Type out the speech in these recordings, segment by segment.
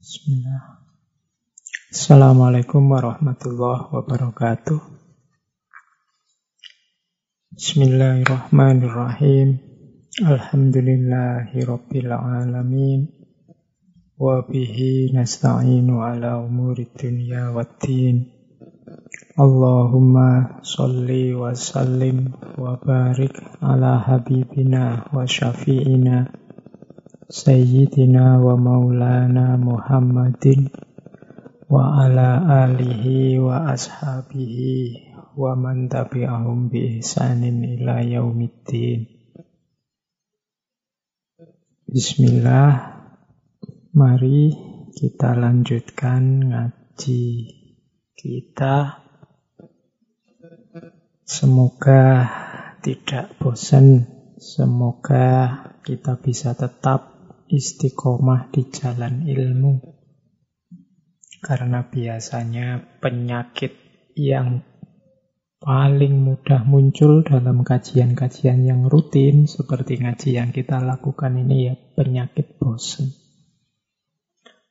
Bismillah. Assalamualaikum warahmatullahi wabarakatuh. Bismillahirrahmanirrahim. Alhamdulillahi rabbil alamin. Wa bihi nasta'inu ala umuri dunya waddin. Allahumma salli wa sallim wa barik ala habibina wa syafi'ina Sayyidina wa maulana Muhammadin wa ala alihi wa ashabihi wa man tabi'ahum bi ihsanin ila yaumiddin. Bismillah. Mari kita lanjutkan ngaji kita. Semoga tidak bosan, semoga kita bisa tetap istiqomah di jalan ilmu. Karena biasanya penyakit yang paling mudah muncul dalam kajian-kajian yang rutin seperti ngaji yang kita lakukan ini ya penyakit bosan.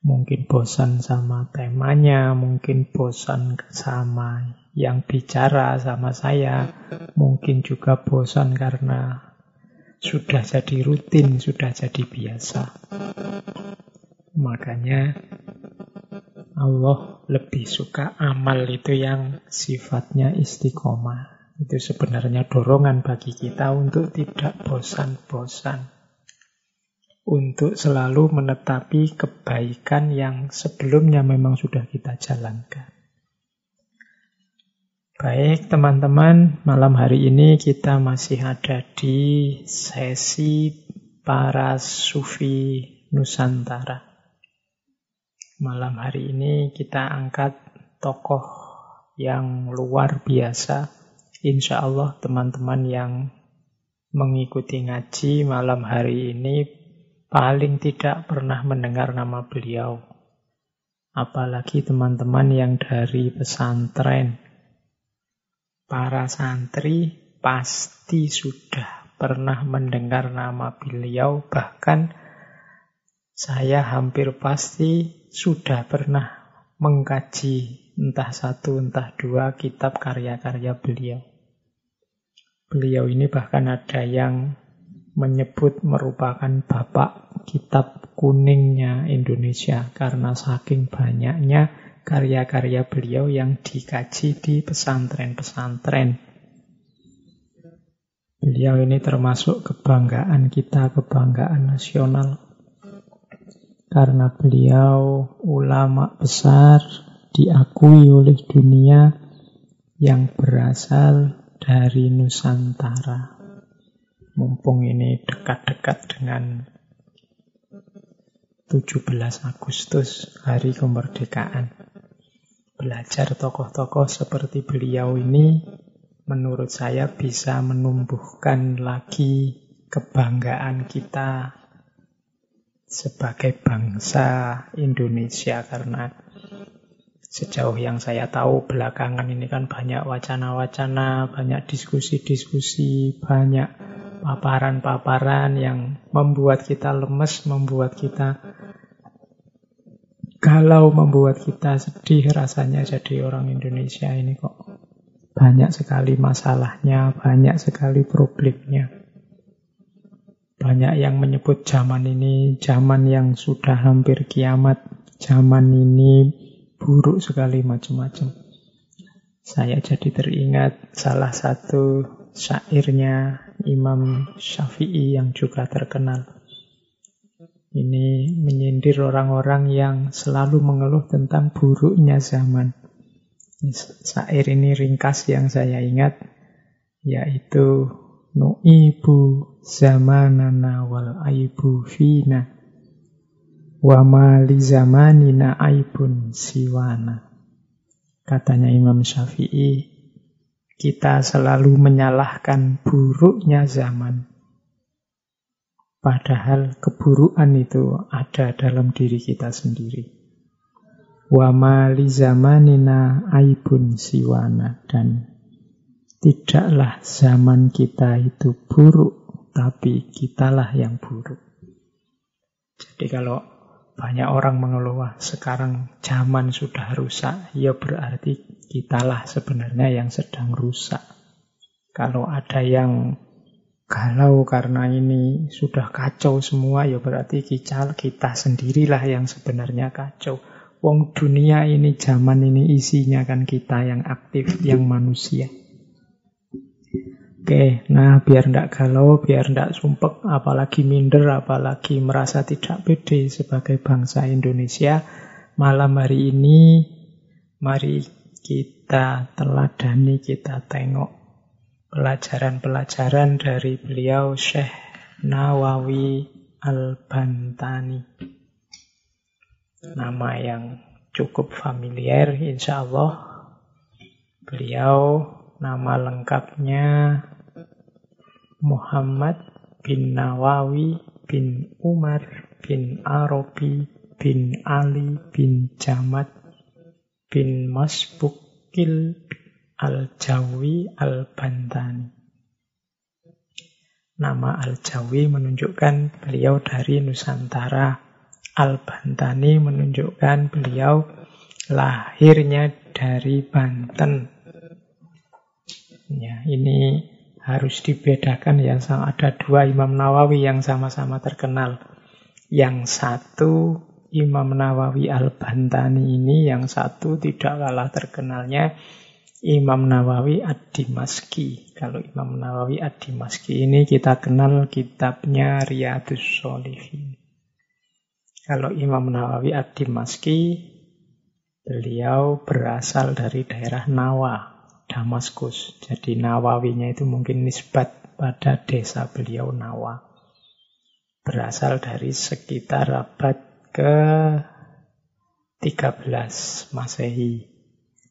Mungkin bosan sama temanya, mungkin bosan sama yang bicara sama saya, mungkin juga bosan karena sudah jadi rutin, sudah jadi biasa. Makanya Allah lebih suka amal itu yang sifatnya istiqomah. Itu sebenarnya dorongan bagi kita untuk tidak bosan-bosan. Untuk selalu menetapi kebaikan yang sebelumnya memang sudah kita jalankan. Baik teman-teman, malam hari ini kita masih ada di sesi para sufi Nusantara. Malam hari ini kita angkat tokoh yang luar biasa. Insya Allah teman-teman yang mengikuti ngaji malam hari ini paling tidak pernah mendengar nama beliau. Apalagi teman-teman yang dari pesantren Para santri pasti sudah pernah mendengar nama beliau, bahkan saya hampir pasti sudah pernah mengkaji entah satu entah dua kitab karya-karya beliau. Beliau ini bahkan ada yang menyebut merupakan bapak kitab kuningnya Indonesia karena saking banyaknya karya-karya beliau yang dikaji di pesantren-pesantren. Beliau ini termasuk kebanggaan kita, kebanggaan nasional. Karena beliau ulama besar diakui oleh dunia yang berasal dari Nusantara. Mumpung ini dekat-dekat dengan 17 Agustus, hari kemerdekaan. Belajar tokoh-tokoh seperti beliau ini menurut saya bisa menumbuhkan lagi kebanggaan kita sebagai bangsa Indonesia. Karena sejauh yang saya tahu belakangan ini kan banyak wacana-wacana, banyak diskusi-diskusi, banyak paparan-paparan yang membuat kita lemes, membuat kita galau membuat kita sedih rasanya jadi orang Indonesia ini kok banyak sekali masalahnya, banyak sekali problemnya. Banyak yang menyebut zaman ini zaman yang sudah hampir kiamat, zaman ini buruk sekali macam-macam. Saya jadi teringat salah satu syairnya Imam Syafi'i yang juga terkenal. Ini menyindir orang-orang yang selalu mengeluh tentang buruknya zaman. Sair ini ringkas yang saya ingat, yaitu Nu'ibu zamanana wal aibu fina wa ma li zamanina aibun siwana. Katanya Imam Syafi'i, kita selalu menyalahkan buruknya zaman. Padahal keburukan itu ada dalam diri kita sendiri. Wa mali zamanina aibun siwana dan tidaklah zaman kita itu buruk, tapi kitalah yang buruk. Jadi kalau banyak orang mengeluh, sekarang zaman sudah rusak, ya berarti kitalah sebenarnya yang sedang rusak. Kalau ada yang galau karena ini sudah kacau semua, ya berarti kita, kita sendirilah yang sebenarnya kacau. Wong dunia ini, zaman ini isinya kan kita yang aktif, yang manusia. Oke, nah biar ndak galau, biar ndak sumpek, apalagi minder, apalagi merasa tidak pede sebagai bangsa Indonesia, malam hari ini mari kita teladani, kita tengok pelajaran-pelajaran dari beliau Syekh Nawawi Al-Bantani. Nama yang cukup familiar insya Allah. Beliau Nama lengkapnya Muhammad bin Nawawi bin Umar bin Arabi bin Ali bin Jamad bin Masbukil Al-Jawi Al-Bantani. Nama Al-Jawi menunjukkan beliau dari Nusantara. Al-Bantani menunjukkan beliau lahirnya dari Banten. Ya, ini harus dibedakan ya. Ada dua Imam Nawawi yang sama-sama terkenal. Yang satu Imam Nawawi Al-Bantani ini, yang satu tidak kalah terkenalnya Imam Nawawi Ad-Dimaski. Kalau Imam Nawawi Ad-Dimaski ini kita kenal kitabnya Riyadus Solihin. Kalau Imam Nawawi Ad-Dimaski, beliau berasal dari daerah Nawa, Damaskus. Jadi Nawawinya itu mungkin nisbat pada desa beliau Nawa. Berasal dari sekitar abad ke 13 Masehi.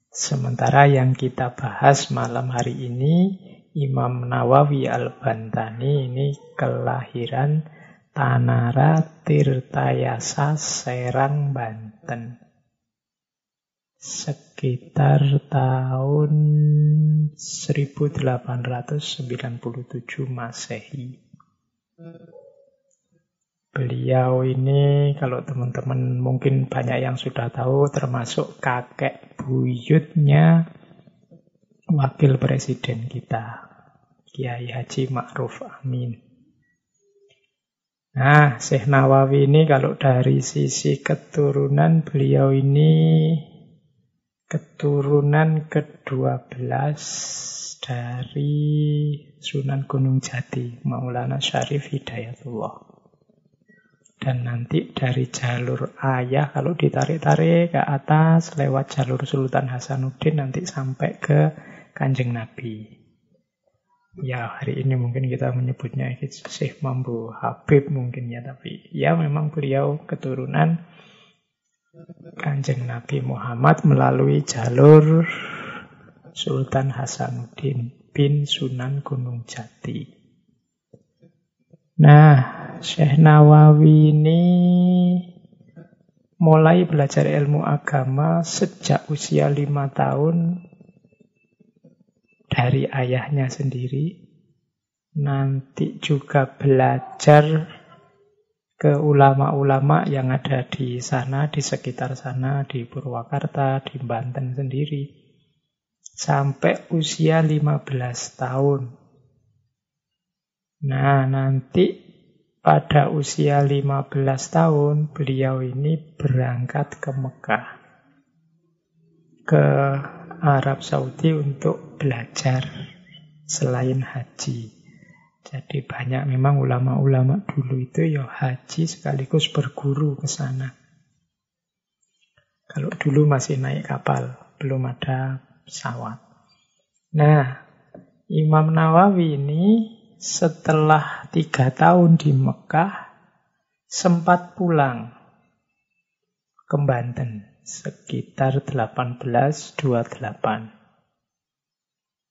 Sementara yang kita bahas malam hari ini Imam Nawawi Al-Bantani ini kelahiran Tanara Tirtayasa Serang Banten sekitar tahun 1897 Masehi. Beliau ini kalau teman-teman mungkin banyak yang sudah tahu termasuk kakek buyutnya wakil presiden kita Kiai Haji Ma'ruf Amin. Nah, Syekh Nawawi ini kalau dari sisi keturunan beliau ini keturunan ke-12 dari Sunan Gunung Jati, Maulana Syarif Hidayatullah. Dan nanti dari jalur ayah, kalau ditarik-tarik ke atas, lewat jalur Sultan Hasanuddin, nanti sampai ke Kanjeng Nabi. Ya, hari ini mungkin kita menyebutnya Syekh Mambu Habib mungkin ya, tapi ya memang beliau keturunan Kanjeng Nabi Muhammad melalui jalur Sultan Hasanuddin bin Sunan Gunung Jati. Nah, Syekh Nawawi ini mulai belajar ilmu agama sejak usia lima tahun dari ayahnya sendiri. Nanti juga belajar ke ulama-ulama yang ada di sana, di sekitar sana, di Purwakarta, di Banten sendiri. Sampai usia 15 tahun. Nah, nanti pada usia 15 tahun, beliau ini berangkat ke Mekah. Ke Arab Saudi untuk belajar selain haji. Jadi banyak memang ulama-ulama dulu itu ya haji sekaligus berguru ke sana. Kalau dulu masih naik kapal, belum ada pesawat. Nah, Imam Nawawi ini setelah tiga tahun di Mekah, sempat pulang ke Banten sekitar 1828.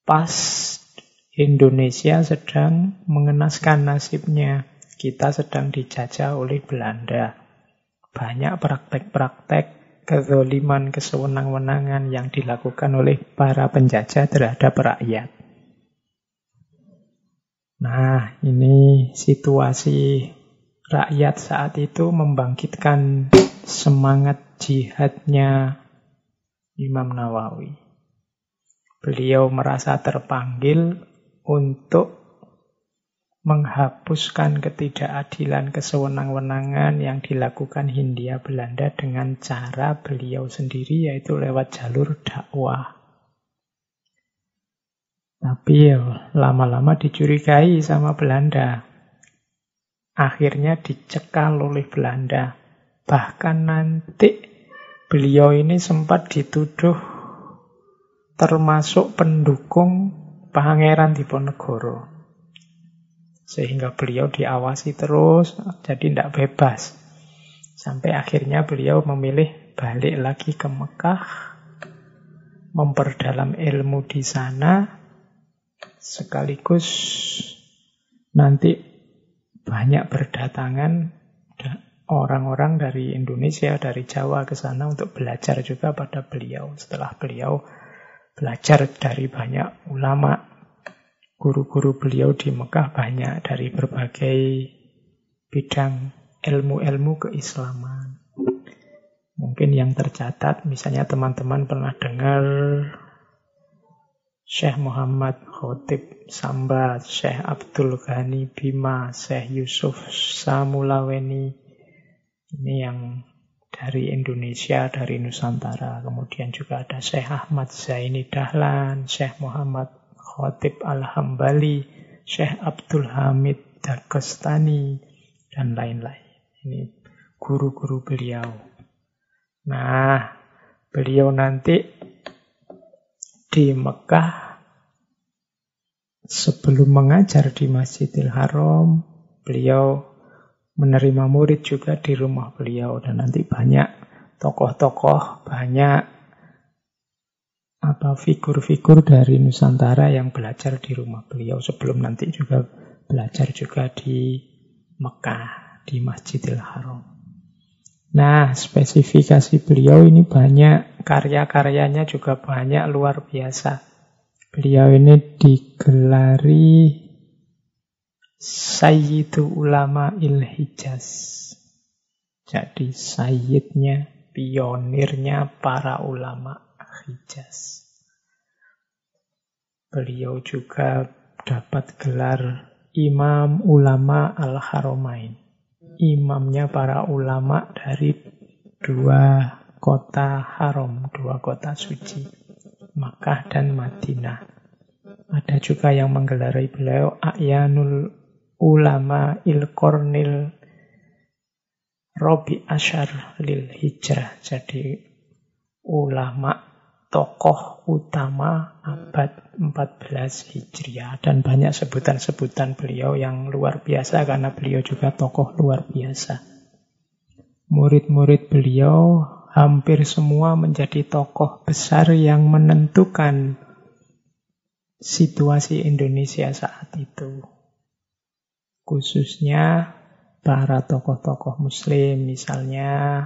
Pas Indonesia sedang mengenaskan nasibnya. Kita sedang dijajah oleh Belanda. Banyak praktek-praktek kezoliman, kesewenang-wenangan yang dilakukan oleh para penjajah terhadap rakyat. Nah, ini situasi rakyat saat itu membangkitkan semangat jihadnya Imam Nawawi. Beliau merasa terpanggil untuk menghapuskan ketidakadilan kesewenang-wenangan yang dilakukan Hindia Belanda dengan cara beliau sendiri yaitu lewat jalur dakwah. Tapi lama-lama dicurigai sama Belanda. Akhirnya dicekal oleh Belanda. Bahkan nanti beliau ini sempat dituduh termasuk pendukung Pangeran Diponegoro. Sehingga beliau diawasi terus, jadi tidak bebas. Sampai akhirnya beliau memilih balik lagi ke Mekah, memperdalam ilmu di sana, sekaligus nanti banyak berdatangan orang-orang dari Indonesia, dari Jawa ke sana untuk belajar juga pada beliau. Setelah beliau belajar dari banyak ulama, Guru-guru beliau di Mekah banyak dari berbagai bidang ilmu-ilmu keislaman. Mungkin yang tercatat, misalnya teman-teman pernah dengar Syekh Muhammad Khotib Samba, Syekh Abdul Ghani Bima, Syekh Yusuf Samulaweni. Ini yang dari Indonesia, dari Nusantara. Kemudian juga ada Syekh Ahmad Zaini Dahlan, Syekh Muhammad Khatib Al-Hambali, Syekh Abdul Hamid Dagestani, dan lain-lain. Ini guru-guru beliau. Nah, beliau nanti di Mekah sebelum mengajar di Masjidil Haram, beliau menerima murid juga di rumah beliau dan nanti banyak tokoh-tokoh, banyak apa figur-figur dari Nusantara yang belajar di rumah beliau sebelum nanti juga belajar juga di Mekah di Masjidil Haram. Nah, spesifikasi beliau ini banyak, karya-karyanya juga banyak luar biasa. Beliau ini digelari Sayyidu Ulama Il Hijaz. Jadi sayyidnya, pionirnya para ulama Hijaz. Beliau juga dapat gelar Imam Ulama Al-Haramain. Imamnya para ulama dari dua kota haram, dua kota suci, Makkah dan Madinah. Ada juga yang menggelari beliau A'yanul Ulama Il Kornil Robi Ashar Lil Hijrah. Jadi ulama tokoh utama abad 14 Hijriah dan banyak sebutan-sebutan beliau yang luar biasa karena beliau juga tokoh luar biasa. Murid-murid beliau hampir semua menjadi tokoh besar yang menentukan situasi Indonesia saat itu. Khususnya para tokoh-tokoh muslim misalnya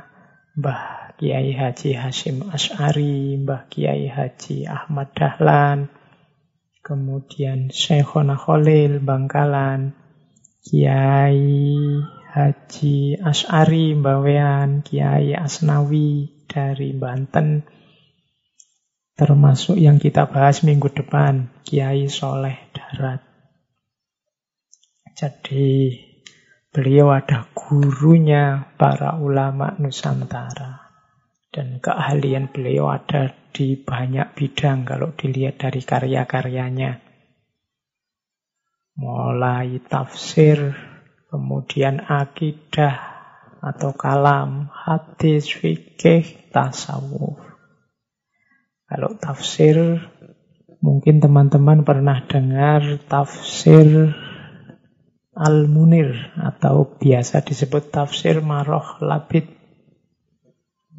Mbah Kiai Haji Hashim Ash'ari, Mbah Kiai Haji Ahmad Dahlan, kemudian Syekhona Khalil Bangkalan, Kiai Haji Ash'ari Mbawean, Kiai Asnawi dari Banten, termasuk yang kita bahas minggu depan, Kiai Soleh Darat. Jadi beliau ada gurunya para ulama Nusantara. Dan keahlian beliau ada di banyak bidang kalau dilihat dari karya-karyanya. Mulai tafsir, kemudian akidah atau kalam, hadis, fikih, tasawuf. Kalau tafsir, mungkin teman-teman pernah dengar tafsir Al-Munir atau biasa disebut tafsir Maroh Labid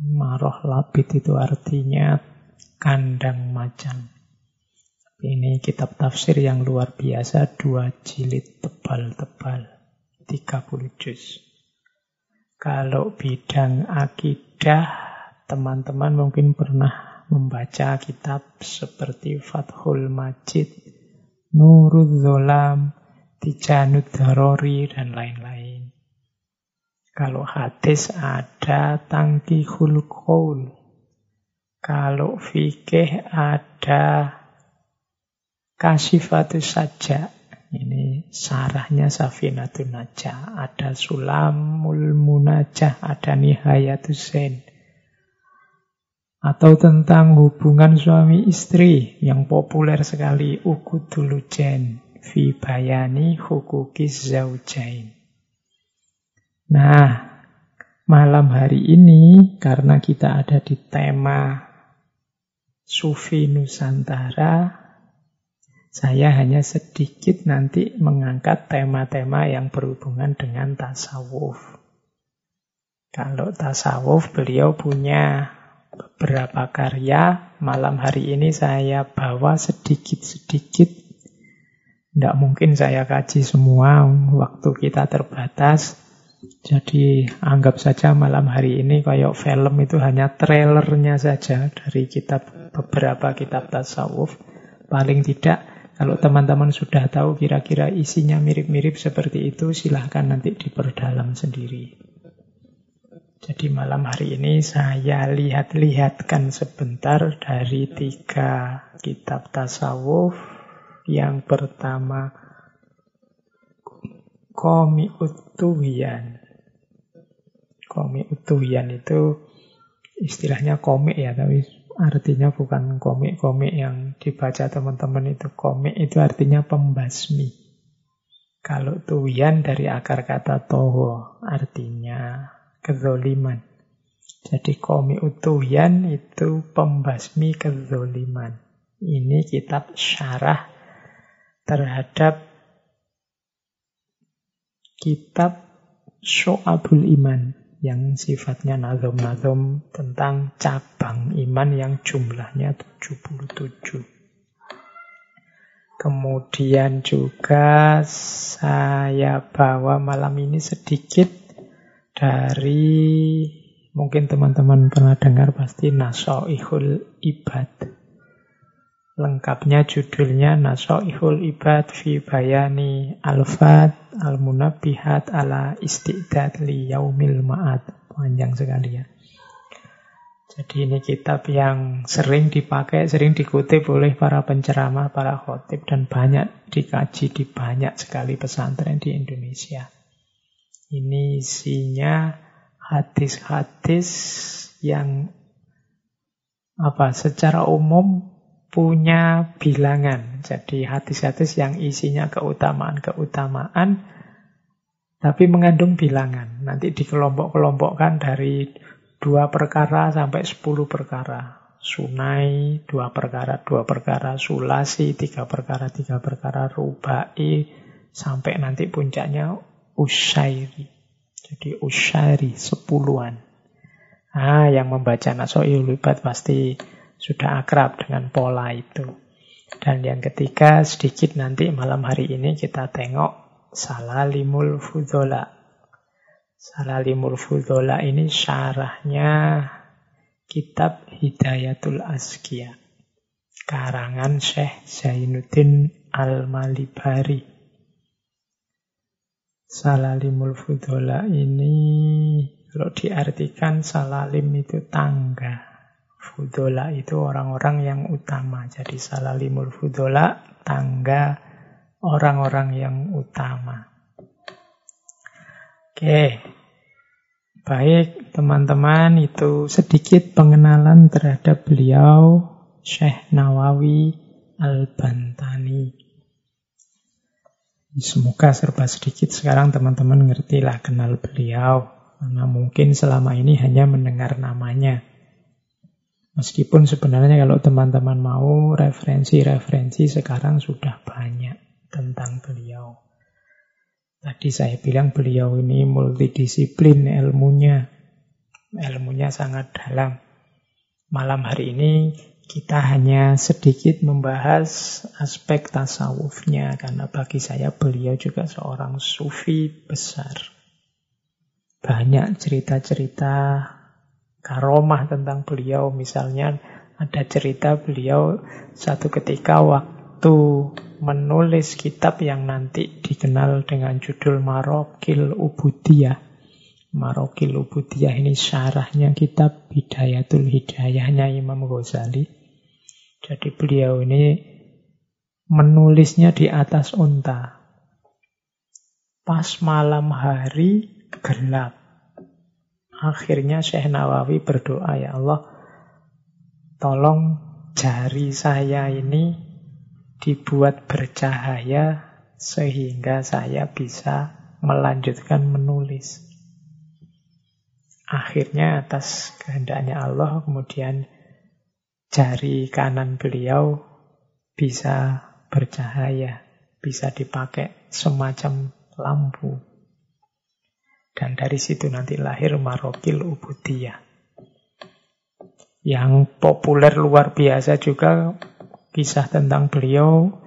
Maroh labit itu artinya kandang macan. Ini kitab tafsir yang luar biasa, dua jilid tebal-tebal, 30 juz. Kalau bidang akidah, teman-teman mungkin pernah membaca kitab seperti Fathul Majid, Nurul Zolam, Tijanud Darori, dan lain-lain. Kalau hadis ada tangkihul qaul. Kalau fikih ada kasifatus saja. Ini sarahnya Safinatun Najah. Ada Sulamul Munajah, ada Nihayatus Sen. Atau tentang hubungan suami istri yang populer sekali. Ukudulujen. Bayani hukukis zaujain. Nah, malam hari ini karena kita ada di tema Sufi Nusantara, saya hanya sedikit nanti mengangkat tema-tema yang berhubungan dengan tasawuf. Kalau tasawuf beliau punya beberapa karya. Malam hari ini saya bawa sedikit-sedikit. Tidak mungkin saya kaji semua, waktu kita terbatas. Jadi anggap saja malam hari ini kayak film itu hanya trailernya saja dari kitab beberapa kitab tasawuf. Paling tidak kalau teman-teman sudah tahu kira-kira isinya mirip-mirip seperti itu, silahkan nanti diperdalam sendiri. Jadi malam hari ini saya lihat-lihatkan sebentar dari tiga kitab tasawuf. Yang pertama, Komi Utuhian. Komi Utuhian itu istilahnya komik ya, tapi artinya bukan komik-komik yang dibaca teman-teman itu. Komik itu artinya pembasmi. Kalau tuyan dari akar kata toho, artinya kezoliman. Jadi komik utuyan itu pembasmi kezoliman. Ini kitab syarah terhadap kitab So'abul Iman yang sifatnya nazom-nazom tentang cabang iman yang jumlahnya 77. Kemudian juga saya bawa malam ini sedikit dari mungkin teman-teman pernah dengar pasti Nasoihul Ibad. Lengkapnya judulnya Nasoihul Ibad fi bayani alfat al-munabihat ala istidad li yaumil ma'ad. Panjang sekali ya. Jadi ini kitab yang sering dipakai, sering dikutip oleh para penceramah, para khotib, dan banyak dikaji di banyak sekali pesantren di Indonesia. Ini isinya hadis-hadis yang apa secara umum punya bilangan. Jadi hadis-hadis yang isinya keutamaan-keutamaan tapi mengandung bilangan. Nanti dikelompok-kelompokkan dari dua perkara sampai sepuluh perkara. Sunai, dua perkara, dua perkara. Sulasi, tiga perkara, tiga perkara. Rubai, sampai nanti puncaknya usairi. Jadi usairi, sepuluhan. Ah, yang membaca Nasoi Ulibat pasti sudah akrab dengan pola itu. Dan yang ketiga, sedikit nanti malam hari ini kita tengok Salalimul Fudola. Salalimul Fudola ini syarahnya kitab Hidayatul Askia. Karangan Syekh Zainuddin Al-Malibari. Salalimul Fudola ini kalau diartikan salalim itu tangga. Fudola itu orang-orang yang utama. Jadi salalimul fudola, tangga orang-orang yang utama. Oke, baik teman-teman itu sedikit pengenalan terhadap beliau Syekh Nawawi Al-Bantani. Semoga serba sedikit sekarang teman-teman ngerti lah kenal beliau. Karena mungkin selama ini hanya mendengar namanya. Meskipun sebenarnya kalau teman-teman mau referensi-referensi sekarang sudah banyak tentang beliau. Tadi saya bilang beliau ini multidisiplin ilmunya. Ilmunya sangat dalam. Malam hari ini kita hanya sedikit membahas aspek tasawufnya karena bagi saya beliau juga seorang sufi besar. Banyak cerita-cerita karomah tentang beliau. Misalnya ada cerita beliau satu ketika waktu menulis kitab yang nanti dikenal dengan judul Marokil Ubudiyah. Marokil Ubudiyah ini syarahnya kitab Bidayatul Hidayahnya Imam Ghazali. Jadi beliau ini menulisnya di atas unta. Pas malam hari gelap. Akhirnya Syekh Nawawi berdoa, ya Allah, tolong jari saya ini dibuat bercahaya sehingga saya bisa melanjutkan menulis. Akhirnya atas kehendaknya Allah kemudian jari kanan beliau bisa bercahaya, bisa dipakai semacam lampu. Dan dari situ nanti lahir Marokil Ubudiyah. Yang populer luar biasa juga kisah tentang beliau.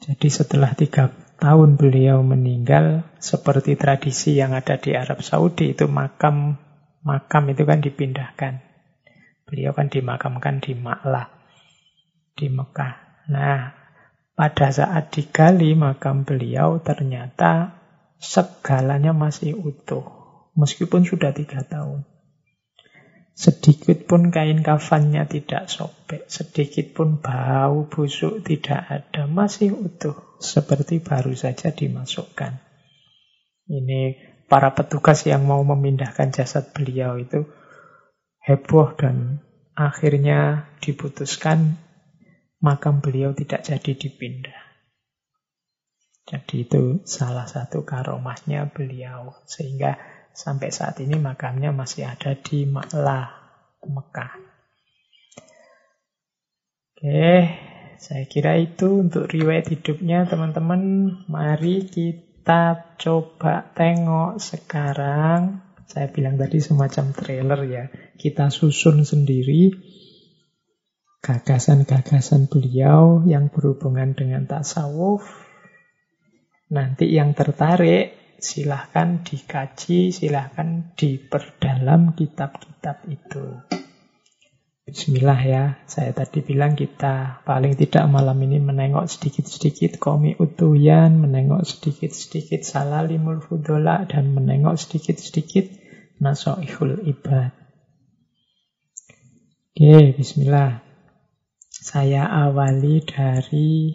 Jadi setelah tiga tahun beliau meninggal, seperti tradisi yang ada di Arab Saudi itu makam makam itu kan dipindahkan. Beliau kan dimakamkan di Ma'lah, di Mekah. Nah, pada saat digali makam beliau ternyata segalanya masih utuh. Meskipun sudah tiga tahun. Sedikit pun kain kafannya tidak sobek, sedikit pun bau busuk tidak ada, masih utuh, seperti baru saja dimasukkan. Ini para petugas yang mau memindahkan jasad beliau itu heboh dan akhirnya diputuskan makam beliau tidak jadi dipindah. Jadi itu salah satu karomahnya beliau. Sehingga sampai saat ini makamnya masih ada di Maklah, Mekah. Oke, saya kira itu untuk riwayat hidupnya teman-teman. Mari kita coba tengok sekarang. Saya bilang tadi semacam trailer ya. Kita susun sendiri gagasan-gagasan beliau yang berhubungan dengan tasawuf. Nanti yang tertarik silahkan dikaji, silahkan diperdalam kitab-kitab itu. Bismillah ya, saya tadi bilang kita paling tidak malam ini menengok sedikit-sedikit komi utuyan, menengok sedikit-sedikit salalimul fudola, dan menengok sedikit-sedikit nasoihul ibad. Oke, bismillah. Saya awali dari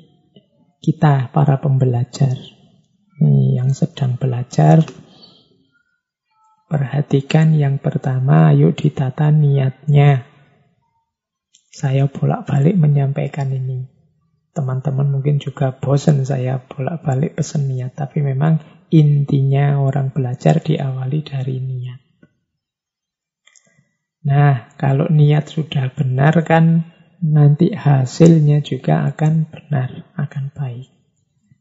kita para pembelajar. Yang sedang belajar. Perhatikan yang pertama, yuk ditata niatnya. Saya bolak-balik menyampaikan ini. Teman-teman mungkin juga bosan saya bolak-balik pesan niat. Tapi memang intinya orang belajar diawali dari niat. Nah, kalau niat sudah benar kan nanti hasilnya juga akan benar, akan baik.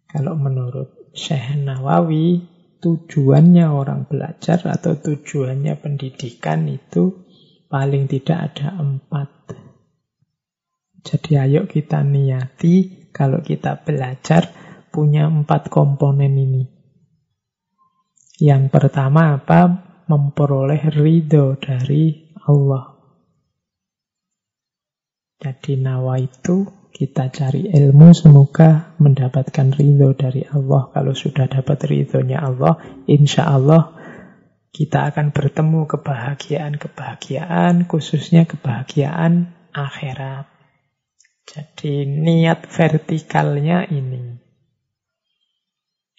Kalau menurut Syekh Nawawi, tujuannya orang belajar atau tujuannya pendidikan itu paling tidak ada empat. Jadi ayo kita niati kalau kita belajar punya empat komponen ini. Yang pertama apa? Memperoleh ridho dari Allah. Jadi nawa itu kita cari ilmu semoga mendapatkan ridho dari Allah. Kalau sudah dapat ridhonya Allah, insya Allah kita akan bertemu kebahagiaan-kebahagiaan, khususnya kebahagiaan akhirat. Jadi niat vertikalnya ini.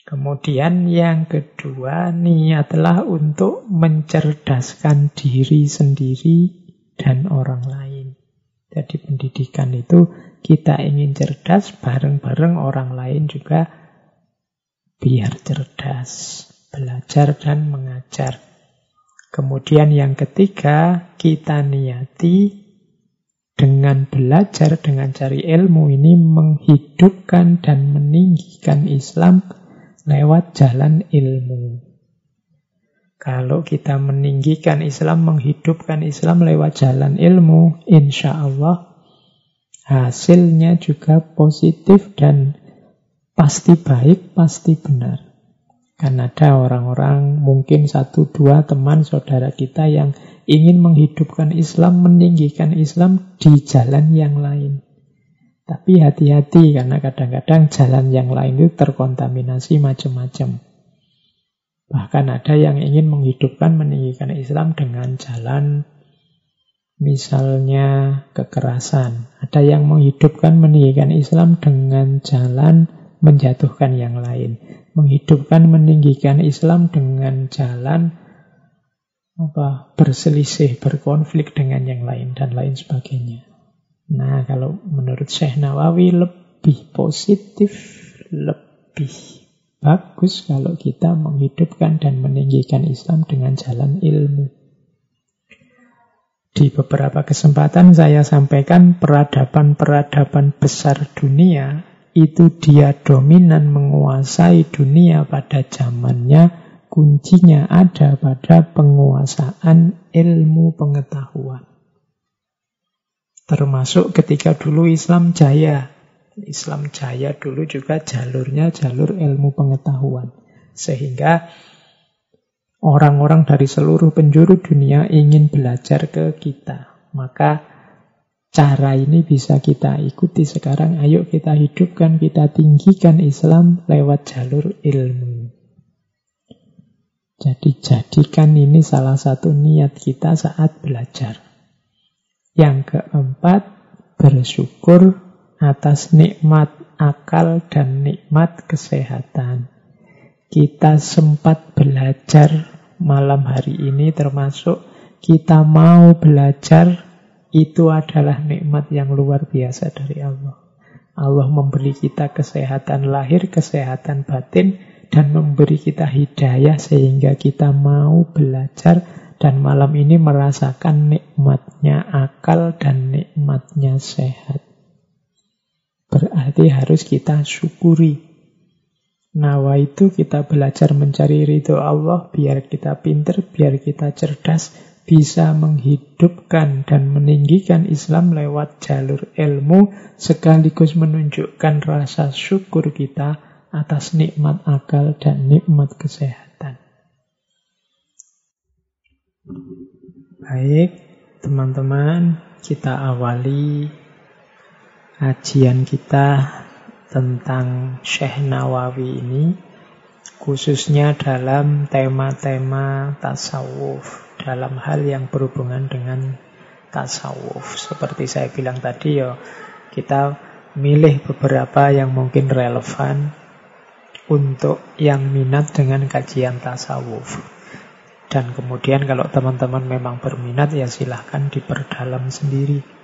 Kemudian yang kedua, niatlah untuk mencerdaskan diri sendiri dan orang lain. Jadi pendidikan itu kita ingin cerdas, bareng-bareng orang lain juga biar cerdas. Belajar dan mengajar. Kemudian yang ketiga, kita niati dengan belajar, dengan cari ilmu ini menghidupkan dan meninggikan Islam lewat jalan ilmu. Kalau kita meninggikan Islam, menghidupkan Islam lewat jalan ilmu, insya Allah hasilnya juga positif dan pasti baik, pasti benar. Kan ada orang-orang, mungkin satu dua teman saudara kita yang ingin menghidupkan Islam, meninggikan Islam di jalan yang lain. Tapi hati-hati karena kadang-kadang jalan yang lain itu terkontaminasi macam-macam. Bahkan ada yang ingin menghidupkan, meninggikan Islam dengan jalan misalnya kekerasan. Ada yang menghidupkan, meninggikan Islam dengan jalan menjatuhkan yang lain. Menghidupkan, meninggikan Islam dengan jalan apa berselisih, berkonflik dengan yang lain dan lain sebagainya. Nah, kalau menurut Syekh Nawawi lebih positif, lebih bagus kalau kita menghidupkan dan meninggikan Islam dengan jalan ilmu. Di beberapa kesempatan saya sampaikan peradaban-peradaban besar dunia itu dia dominan menguasai dunia pada zamannya, kuncinya ada pada penguasaan ilmu pengetahuan. Termasuk ketika dulu Islam jaya. Islam jaya dulu juga jalurnya jalur ilmu pengetahuan. Sehingga Orang-orang dari seluruh penjuru dunia ingin belajar ke kita. Maka cara ini bisa kita ikuti sekarang. Ayo kita hidupkan, kita tinggikan Islam lewat jalur ilmu. Jadi jadikan ini salah satu niat kita saat belajar. Yang keempat, bersyukur atas nikmat akal dan nikmat kesehatan. Kita sempat belajar malam hari ini termasuk kita mau belajar itu adalah nikmat yang luar biasa dari Allah. Allah memberi kita kesehatan lahir, kesehatan batin, dan memberi kita hidayah sehingga kita mau belajar dan malam ini merasakan nikmatnya akal dan nikmatnya sehat. Berarti harus kita syukuri Nawa itu kita belajar mencari ridho Allah biar kita pinter, biar kita cerdas, bisa menghidupkan dan meninggikan Islam lewat jalur ilmu sekaligus menunjukkan rasa syukur kita atas nikmat akal dan nikmat kesehatan. Baik, teman-teman, kita awali kajian kita tentang Syekh Nawawi ini khususnya dalam tema-tema tasawuf dalam hal yang berhubungan dengan tasawuf. Seperti saya bilang tadi ya kita milih beberapa yang mungkin relevan untuk yang minat dengan kajian tasawuf. Dan kemudian kalau teman-teman memang berminat ya silahkan diperdalam sendiri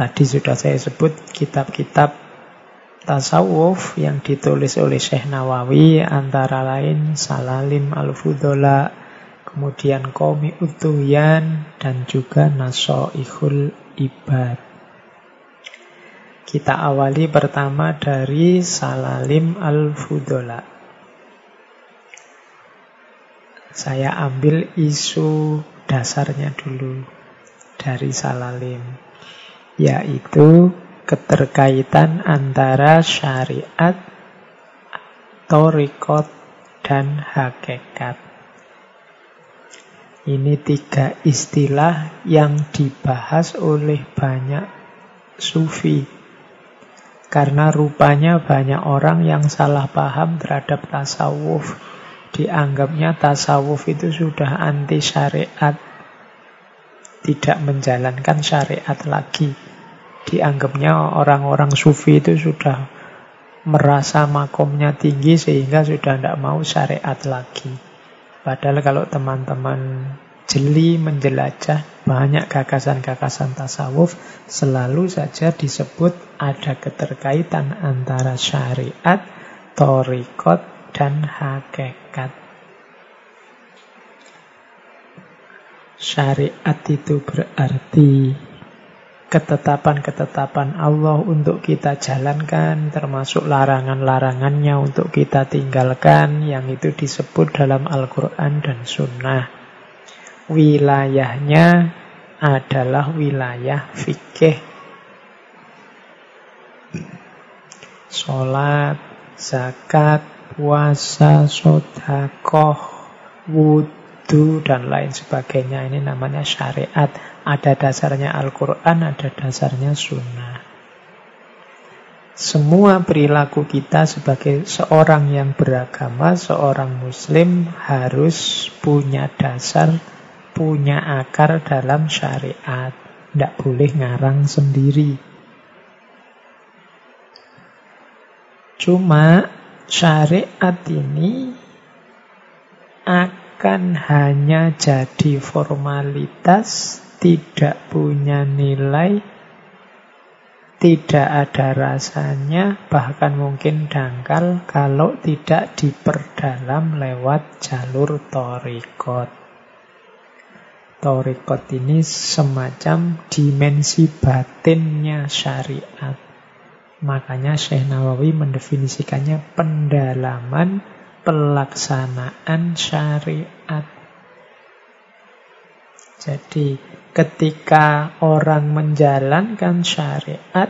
Tadi sudah saya sebut kitab-kitab tasawuf yang ditulis oleh Syekh Nawawi antara lain Salalim Al-Fudola, kemudian Komi Utuyan dan juga Nasoihul Ibad. Kita awali pertama dari Salalim Al-Fudola. Saya ambil isu dasarnya dulu dari Salalim yaitu keterkaitan antara syariat, torikot, dan hakikat. Ini tiga istilah yang dibahas oleh banyak sufi. Karena rupanya banyak orang yang salah paham terhadap tasawuf. Dianggapnya tasawuf itu sudah anti syariat. Tidak menjalankan syariat lagi dianggapnya orang-orang sufi itu sudah merasa makomnya tinggi sehingga sudah tidak mau syariat lagi. Padahal kalau teman-teman jeli menjelajah banyak gagasan-gagasan tasawuf selalu saja disebut ada keterkaitan antara syariat, torikot, dan hakikat. Syariat itu berarti ketetapan-ketetapan Allah untuk kita jalankan, termasuk larangan-larangannya untuk kita tinggalkan, yang itu disebut dalam Al-Quran dan Sunnah. Wilayahnya adalah wilayah fikih. Sholat, zakat, puasa, sodakoh, wudhu, dan lain sebagainya. Ini namanya syariat ada dasarnya Al-Quran, ada dasarnya Sunnah. semua perilaku kita sebagai seorang yang beragama, seorang muslim harus punya dasar, punya akar dalam syariat. Tidak boleh ngarang sendiri. Cuma syariat ini akan hanya jadi formalitas, tidak punya nilai, tidak ada rasanya, bahkan mungkin dangkal kalau tidak diperdalam lewat jalur torikot. Torikot ini semacam dimensi batinnya syariat. Makanya Syekh Nawawi mendefinisikannya pendalaman pelaksanaan syariat. Jadi ketika orang menjalankan syariat,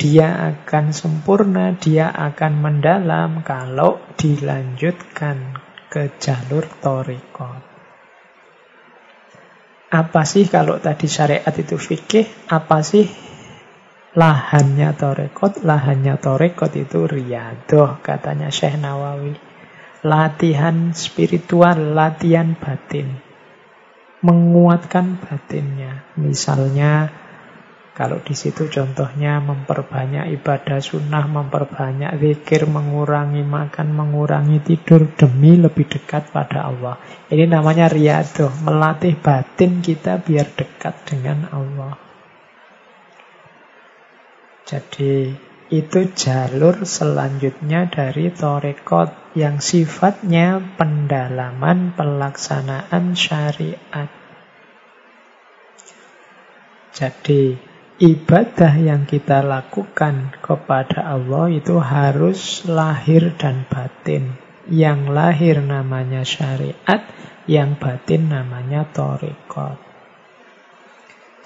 dia akan sempurna, dia akan mendalam kalau dilanjutkan ke jalur torikot. Apa sih kalau tadi syariat itu fikih, apa sih lahannya torekot? Lahannya torekot itu riadoh, katanya Syekh Nawawi. Latihan spiritual, latihan batin menguatkan batinnya. Misalnya kalau di situ contohnya memperbanyak ibadah sunnah, memperbanyak zikir, mengurangi makan, mengurangi tidur demi lebih dekat pada Allah. Ini namanya riadoh, melatih batin kita biar dekat dengan Allah. Jadi itu jalur selanjutnya dari torekot yang sifatnya pendalaman pelaksanaan syariat. Jadi ibadah yang kita lakukan kepada Allah itu harus lahir dan batin. Yang lahir namanya syariat, yang batin namanya torekot.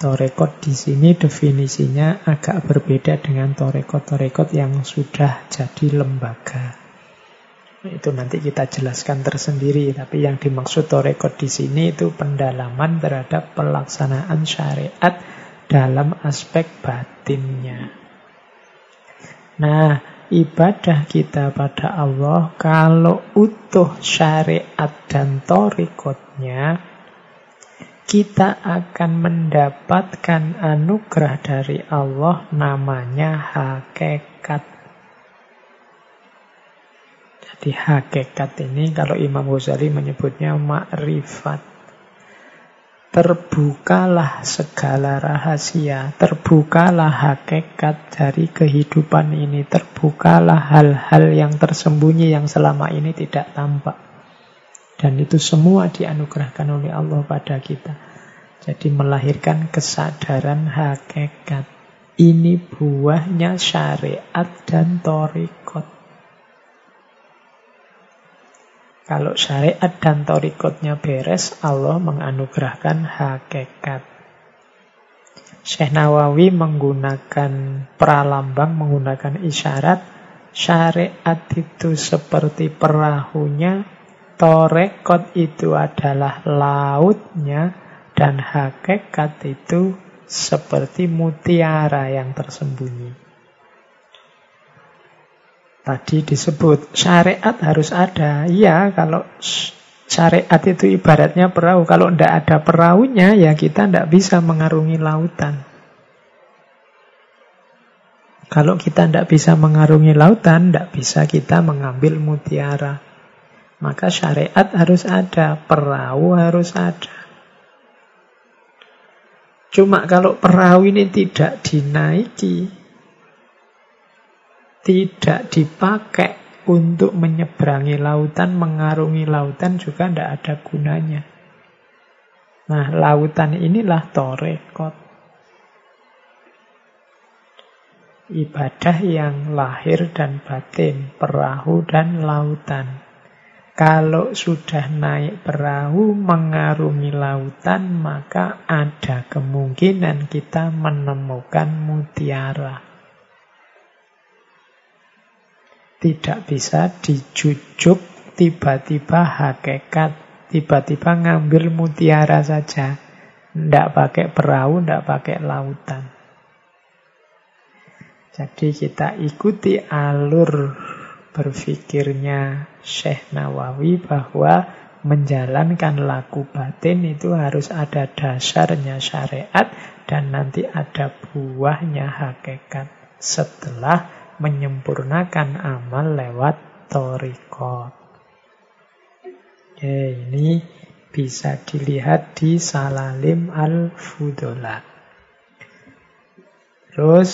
Torekot di sini definisinya agak berbeda dengan torekot-torekot yang sudah jadi lembaga. Itu nanti kita jelaskan tersendiri. Tapi yang dimaksud torekot di sini itu pendalaman terhadap pelaksanaan syariat dalam aspek batinnya. Nah, ibadah kita pada Allah kalau utuh syariat dan torikotnya, kita akan mendapatkan anugerah dari Allah namanya hakikat di hakikat ini kalau Imam Ghazali menyebutnya makrifat. Terbukalah segala rahasia, terbukalah hakikat dari kehidupan ini, terbukalah hal-hal yang tersembunyi yang selama ini tidak tampak. Dan itu semua dianugerahkan oleh Allah pada kita. Jadi melahirkan kesadaran hakikat. Ini buahnya syariat dan torikot. Kalau syariat dan torikotnya beres, Allah menganugerahkan hakikat. Syekh Nawawi menggunakan pralambang, menggunakan isyarat. Syariat itu seperti perahunya, torekot itu adalah lautnya, dan hakikat itu seperti mutiara yang tersembunyi. Tadi disebut syariat harus ada. Iya, kalau syariat itu ibaratnya perahu. Kalau tidak ada perahunya, ya kita tidak bisa mengarungi lautan. Kalau kita tidak bisa mengarungi lautan, tidak bisa kita mengambil mutiara. Maka syariat harus ada, perahu harus ada. Cuma kalau perahu ini tidak dinaiki, tidak dipakai untuk menyeberangi lautan, mengarungi lautan juga tidak ada gunanya. Nah, lautan inilah torekot. Ibadah yang lahir dan batin, perahu dan lautan. Kalau sudah naik perahu mengarungi lautan, maka ada kemungkinan kita menemukan mutiara. Tidak bisa dijujuk tiba-tiba hakikat, tiba-tiba ngambil mutiara saja. Tidak pakai perahu, tidak pakai lautan. Jadi kita ikuti alur berpikirnya Syekh Nawawi bahwa menjalankan laku batin itu harus ada dasarnya syariat dan nanti ada buahnya hakikat setelah menyempurnakan amal lewat torikot. Oke, ini bisa dilihat di Salalim Al-Fudola. Terus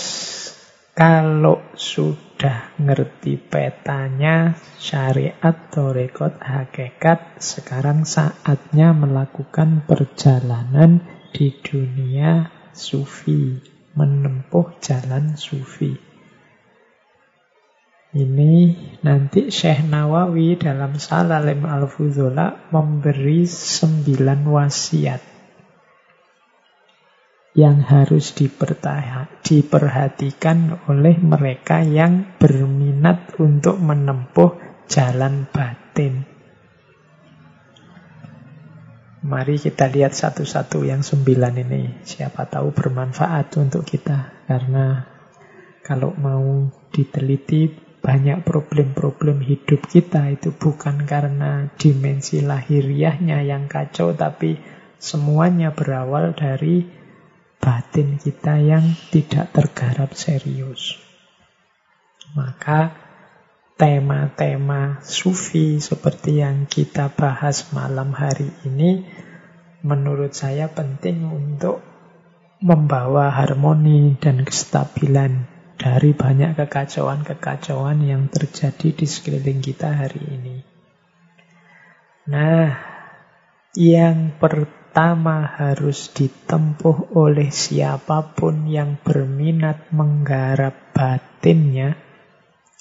kalau sudah ngerti petanya syariat torekot hakikat, sekarang saatnya melakukan perjalanan di dunia sufi, menempuh jalan sufi. Ini nanti Syekh Nawawi dalam Salalim Al-Fudzola memberi sembilan wasiat yang harus diperhatikan oleh mereka yang berminat untuk menempuh jalan batin. Mari kita lihat satu-satu yang sembilan ini. Siapa tahu bermanfaat untuk kita. Karena kalau mau diteliti banyak problem-problem hidup kita itu bukan karena dimensi lahiriahnya yang kacau, tapi semuanya berawal dari batin kita yang tidak tergarap serius. Maka tema-tema sufi seperti yang kita bahas malam hari ini menurut saya penting untuk membawa harmoni dan kestabilan dari banyak kekacauan-kekacauan yang terjadi di sekeliling kita hari ini. Nah, yang pertama harus ditempuh oleh siapa pun yang berminat menggarap batinnya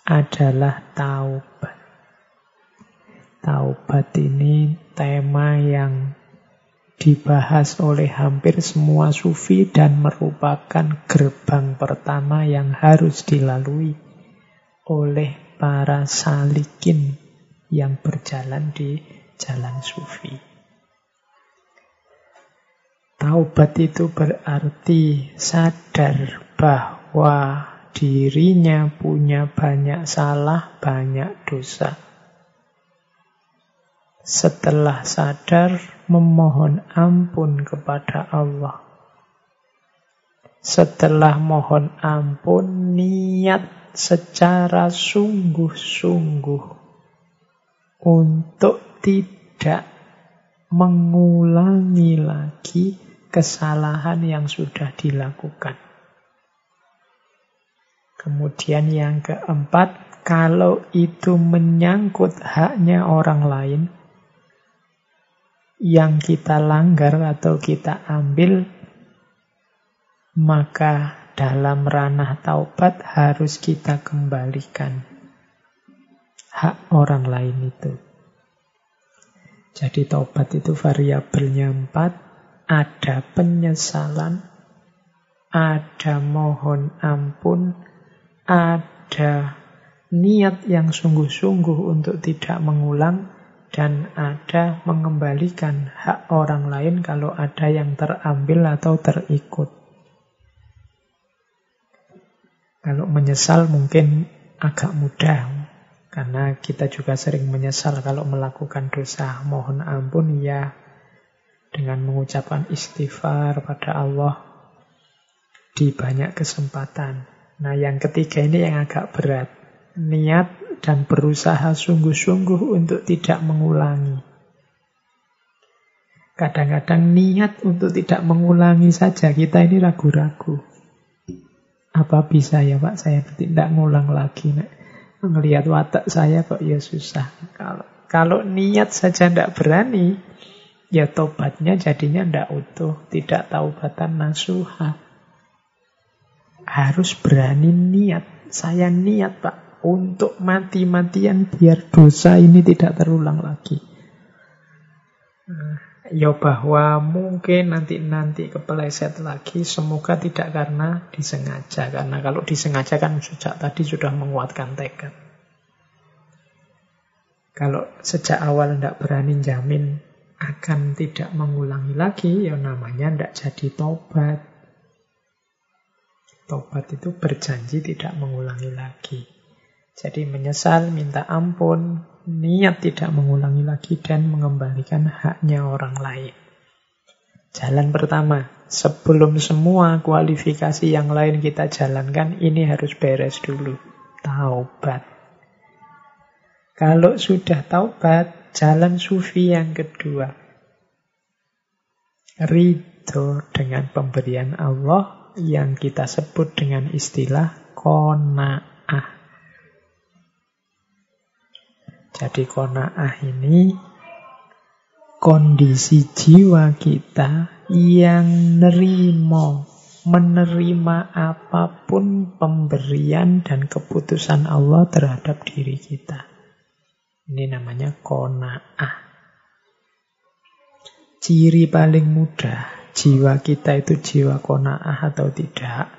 adalah taubat. Taubat ini tema yang dibahas oleh hampir semua sufi dan merupakan gerbang pertama yang harus dilalui oleh para salikin yang berjalan di jalan sufi. Taubat itu berarti sadar bahwa dirinya punya banyak salah, banyak dosa. Setelah sadar, memohon ampun kepada Allah. Setelah mohon ampun, niat secara sungguh-sungguh untuk tidak mengulangi lagi kesalahan yang sudah dilakukan. Kemudian yang keempat, kalau itu menyangkut haknya orang lain, yang kita langgar atau kita ambil, maka dalam ranah taubat harus kita kembalikan hak orang lain itu. Jadi taubat itu variabelnya empat, ada penyesalan, ada mohon ampun, ada niat yang sungguh-sungguh untuk tidak mengulang, dan ada mengembalikan hak orang lain kalau ada yang terambil atau terikut. Kalau menyesal mungkin agak mudah, karena kita juga sering menyesal kalau melakukan dosa. Mohon ampun ya dengan mengucapkan istighfar pada Allah di banyak kesempatan. Nah, yang ketiga ini yang agak berat. Niat dan berusaha sungguh-sungguh untuk tidak mengulangi. Kadang-kadang niat untuk tidak mengulangi saja kita ini ragu-ragu. Apa bisa ya Pak saya tidak ngulang lagi? Nek. Melihat watak saya kok ya susah. Kalau kalau niat saja tidak berani, ya tobatnya jadinya tidak utuh, tidak taubatan nasuha. Harus berani niat. Saya niat Pak untuk mati-matian biar dosa ini tidak terulang lagi. Ya bahwa mungkin nanti-nanti kepeleset lagi, semoga tidak karena disengaja. Karena kalau disengaja kan sejak tadi sudah menguatkan tekad. Kalau sejak awal tidak berani jamin akan tidak mengulangi lagi, ya namanya tidak jadi tobat. Tobat itu berjanji tidak mengulangi lagi. Jadi menyesal, minta ampun, niat tidak mengulangi lagi dan mengembalikan haknya orang lain. Jalan pertama, sebelum semua kualifikasi yang lain kita jalankan, ini harus beres dulu. Taubat. Kalau sudah taubat, jalan sufi yang kedua. Ridho dengan pemberian Allah yang kita sebut dengan istilah kona'ah. Jadi kona'ah ini kondisi jiwa kita yang nerimo, menerima apa pun pemberian dan keputusan Allah terhadap diri kita. Ini namanya kona'ah. Ciri paling mudah jiwa kita itu jiwa kona'ah atau tidak.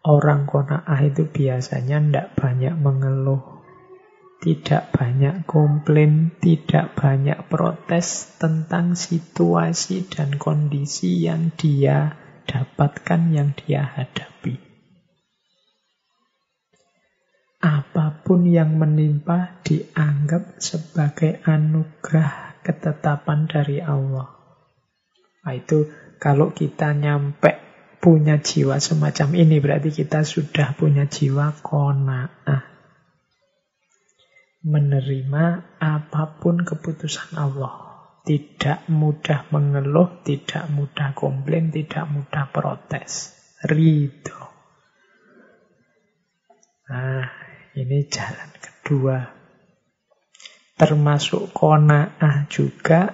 Orang kona'ah itu biasanya tidak banyak mengeluh, tidak banyak komplain, tidak banyak protes tentang situasi dan kondisi yang dia dapatkan, yang dia hadapi. Apa pun yang menimpa dianggap sebagai anugerah ketetapan dari Allah. Nah, itu kalau kita nyampe punya jiwa semacam ini, berarti kita sudah punya jiwa kona'ah. Menerima apa pun keputusan Allah. Tidak mudah mengeluh, tidak mudah komplain, tidak mudah protes. Ridho. Nah, ini jalan kedua. Termasuk kona'ah juga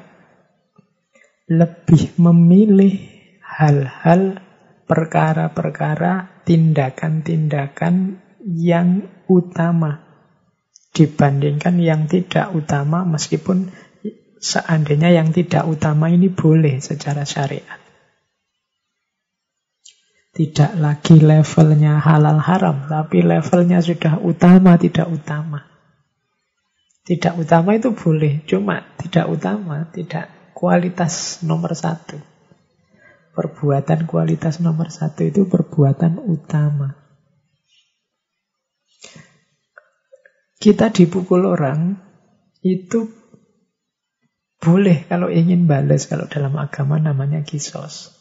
lebih memilih hal-hal, perkara-perkara, tindakan-tindakan yang utama dibandingkan yang tidak utama meskipun seandainya yang tidak utama ini boleh secara syariat. Tidak lagi levelnya halal haram, tapi levelnya sudah utama, tidak utama. Tidak utama itu boleh, cuma tidak utama, tidak kualitas nomor satu. Perbuatan kualitas nomor satu itu perbuatan utama. Kita dipukul orang itu boleh kalau ingin balas. Kalau dalam agama namanya kisos.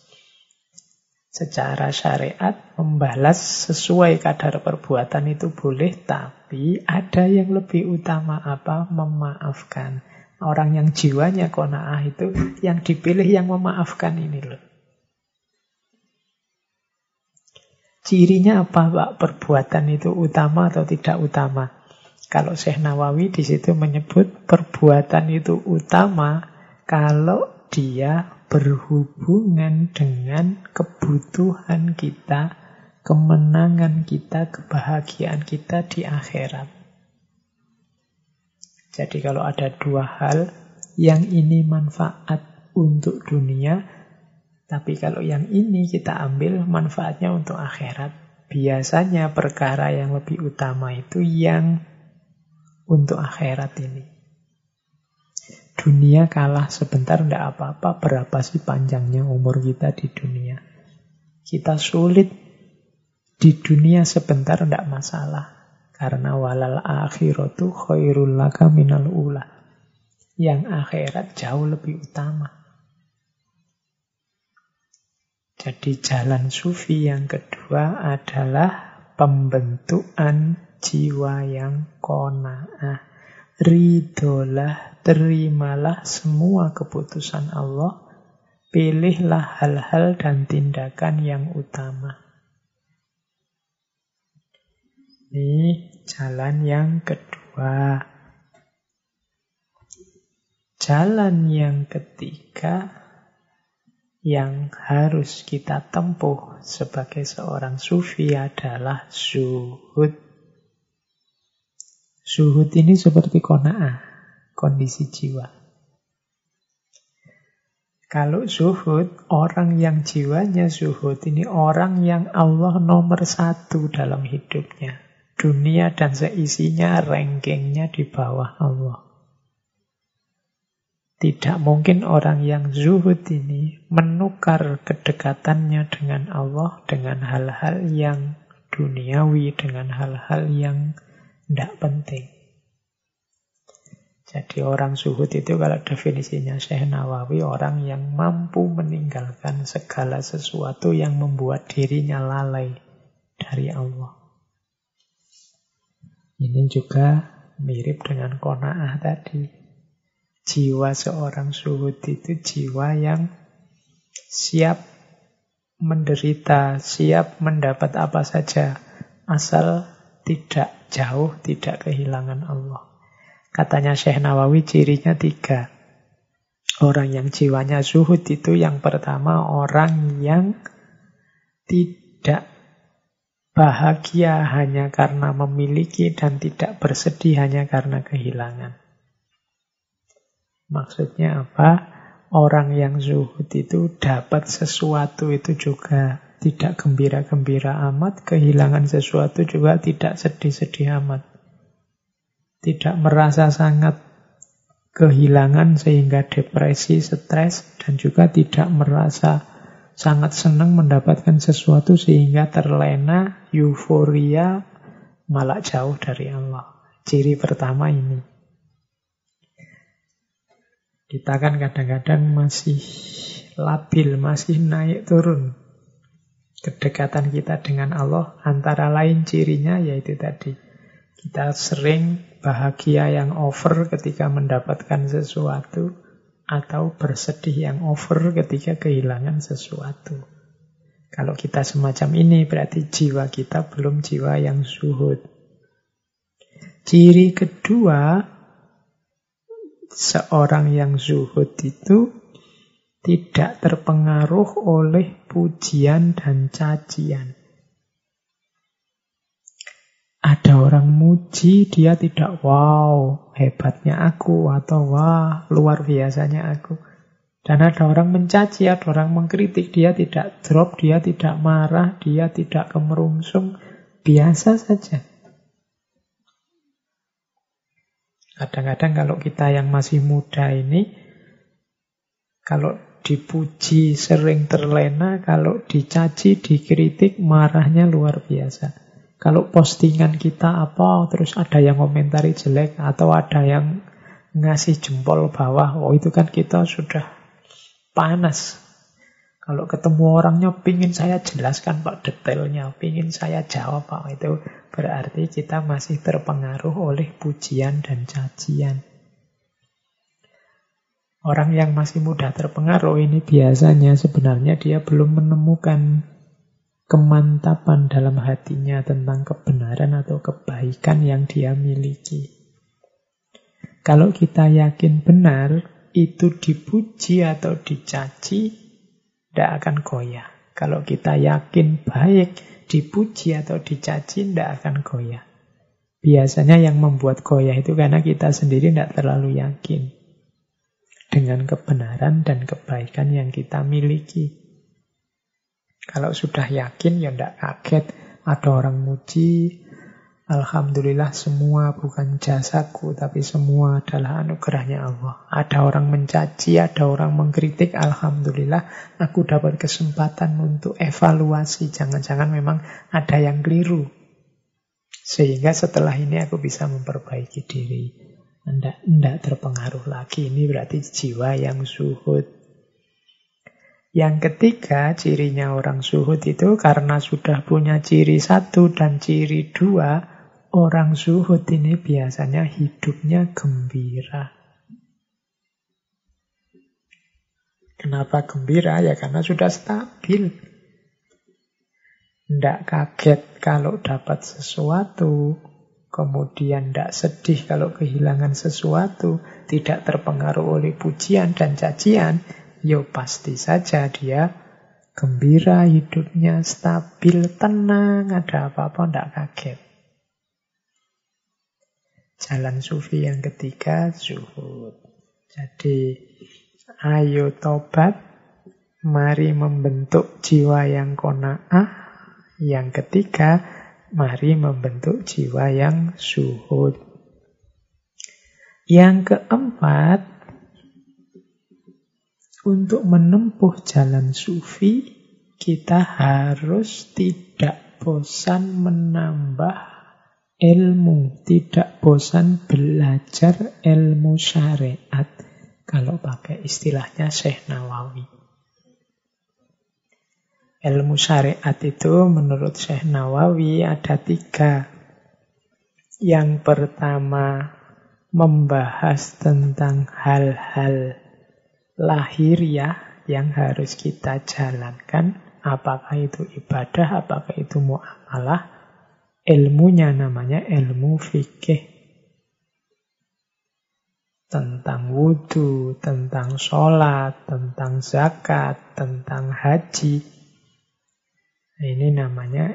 Secara syariat membalas sesuai kadar perbuatan itu boleh, tapi ada yang lebih utama apa? Memaafkan. Orang yang jiwanya kona'ah itu yang dipilih yang memaafkan ini loh. Cirinya apa Pak? Perbuatan itu utama atau tidak utama? Kalau Syekh Nawawi di situ menyebut perbuatan itu utama kalau dia berhubungan dengan kebutuhan kita, kemenangan kita, kebahagiaan kita di akhirat. Jadi kalau ada dua hal, yang ini manfaat untuk dunia, tapi kalau yang ini kita ambil manfaatnya untuk akhirat. Biasanya perkara yang lebih utama itu yang untuk akhirat ini. Dunia kalah sebentar tidak apa-apa, berapa sih panjangnya umur kita di dunia. Kita sulit di dunia sebentar tidak masalah. Karena walal akhiratu khairul laka minal ula. Yang akhirat jauh lebih utama. Jadi jalan sufi yang kedua adalah pembentukan jiwa yang kona'ah. Ridolah, terimalah semua keputusan Allah. Pilihlah hal-hal dan tindakan yang utama. Ini jalan yang kedua. Jalan yang ketiga yang harus kita tempuh sebagai seorang sufi adalah suhud. Suhud ini seperti kona'ah, kondisi jiwa. Kalau suhud, orang yang jiwanya suhud ini orang yang Allah nomor satu dalam hidupnya. Dunia dan seisinya rankingnya di bawah Allah. Tidak mungkin orang yang zuhud ini menukar kedekatannya dengan Allah dengan hal-hal yang duniawi, dengan hal-hal yang tidak penting. Jadi orang zuhud itu kalau definisinya Syekh Nawawi orang yang mampu meninggalkan segala sesuatu yang membuat dirinya lalai dari Allah. Ini juga mirip dengan kona'ah tadi. Jiwa seorang zuhud itu jiwa yang siap menderita, siap mendapat apa saja, asal tidak jauh, tidak kehilangan Allah. Katanya Syekh Nawawi cirinya tiga. Orang yang jiwanya zuhud itu yang pertama orang yang tidak bahagia hanya karena memiliki dan tidak bersedih hanya karena kehilangan. Maksudnya apa? Orang yang zuhud itu dapat sesuatu itu juga tidak gembira-gembira amat, kehilangan sesuatu juga tidak sedih-sedih amat. Tidak merasa sangat kehilangan sehingga depresi, stres, dan juga tidak merasa sangat senang mendapatkan sesuatu sehingga terlena, euforia, malah jauh dari Allah. Ciri pertama ini. Kita kan kadang-kadang masih labil, masih naik turun. Kedekatan kita dengan Allah antara lain cirinya yaitu tadi. Kita sering bahagia yang over ketika mendapatkan sesuatu atau bersedih yang over ketika kehilangan sesuatu. Kalau kita semacam ini berarti jiwa kita belum jiwa yang zuhud. Ciri kedua, seorang yang zuhud itu tidak terpengaruh oleh pujian dan cacian. Ada orang muji, dia tidak wow, hebatnya aku, atau wah, luar biasanya aku. Dan ada orang mencaci, ada orang mengkritik, dia tidak drop, dia tidak marah, dia tidak kemerungsung, biasa saja. Kadang-kadang kalau kita yang masih muda ini, kalau dipuji sering terlena, kalau dicaci, dikritik, marahnya luar biasa. Kalau postingan kita apa, terus ada yang komentari jelek, atau ada yang ngasih jempol bawah, oh itu kan kita sudah panas. Kalau ketemu orangnya, pingin saya jelaskan Pak detailnya, pingin saya jawab Pak, itu berarti kita masih terpengaruh oleh pujian dan cacian. Orang yang masih mudah terpengaruh ini biasanya sebenarnya dia belum menemukan kemantapan dalam hatinya tentang kebenaran atau kebaikan yang dia miliki. Kalau kita yakin benar, itu dipuji atau dicaci, tidak akan goyah. Kalau kita yakin baik, dipuji atau dicaci, tidak akan goyah. Biasanya yang membuat goyah itu karena kita sendiri tidak terlalu yakin dengan kebenaran dan kebaikan yang kita miliki. Kalau sudah yakin ya tidak kaget ada orang muji. Alhamdulillah semua bukan jasaku tapi semua adalah anugerahnya Allah. Ada orang mencaci, ada orang mengkritik. Alhamdulillah aku dapat kesempatan untuk evaluasi. Jangan-jangan memang ada yang keliru. Sehingga setelah ini aku bisa memperbaiki diri. Tidak terpengaruh lagi. Ini berarti jiwa yang suhud. Yang ketiga, cirinya orang suhud itu karena sudah punya ciri satu dan ciri dua, orang suhud ini biasanya hidupnya gembira. Kenapa gembira? Ya karena sudah stabil. Tidak kaget kalau dapat sesuatu, kemudian tidak sedih kalau kehilangan sesuatu, tidak terpengaruh oleh pujian dan cacian, Yo pasti saja dia gembira hidupnya, stabil, tenang, ada apa-apa tidak kaget. Jalan sufi yang ketiga, zuhud. Jadi, ayo tobat, mari membentuk jiwa yang kona'ah. Yang ketiga, mari membentuk jiwa yang zuhud. Yang keempat, untuk menempuh jalan sufi, kita harus tidak bosan menambah ilmu, tidak bosan belajar ilmu syariat. Kalau pakai istilahnya Syekh Nawawi. Ilmu syariat itu menurut Syekh Nawawi ada tiga. Yang pertama membahas tentang hal-hal lahiriah yang harus kita jalankan. Apakah itu ibadah, apakah itu muamalah. Ilmunya namanya ilmu fikih. Tentang wudhu, tentang sholat, tentang zakat, tentang haji. Ini namanya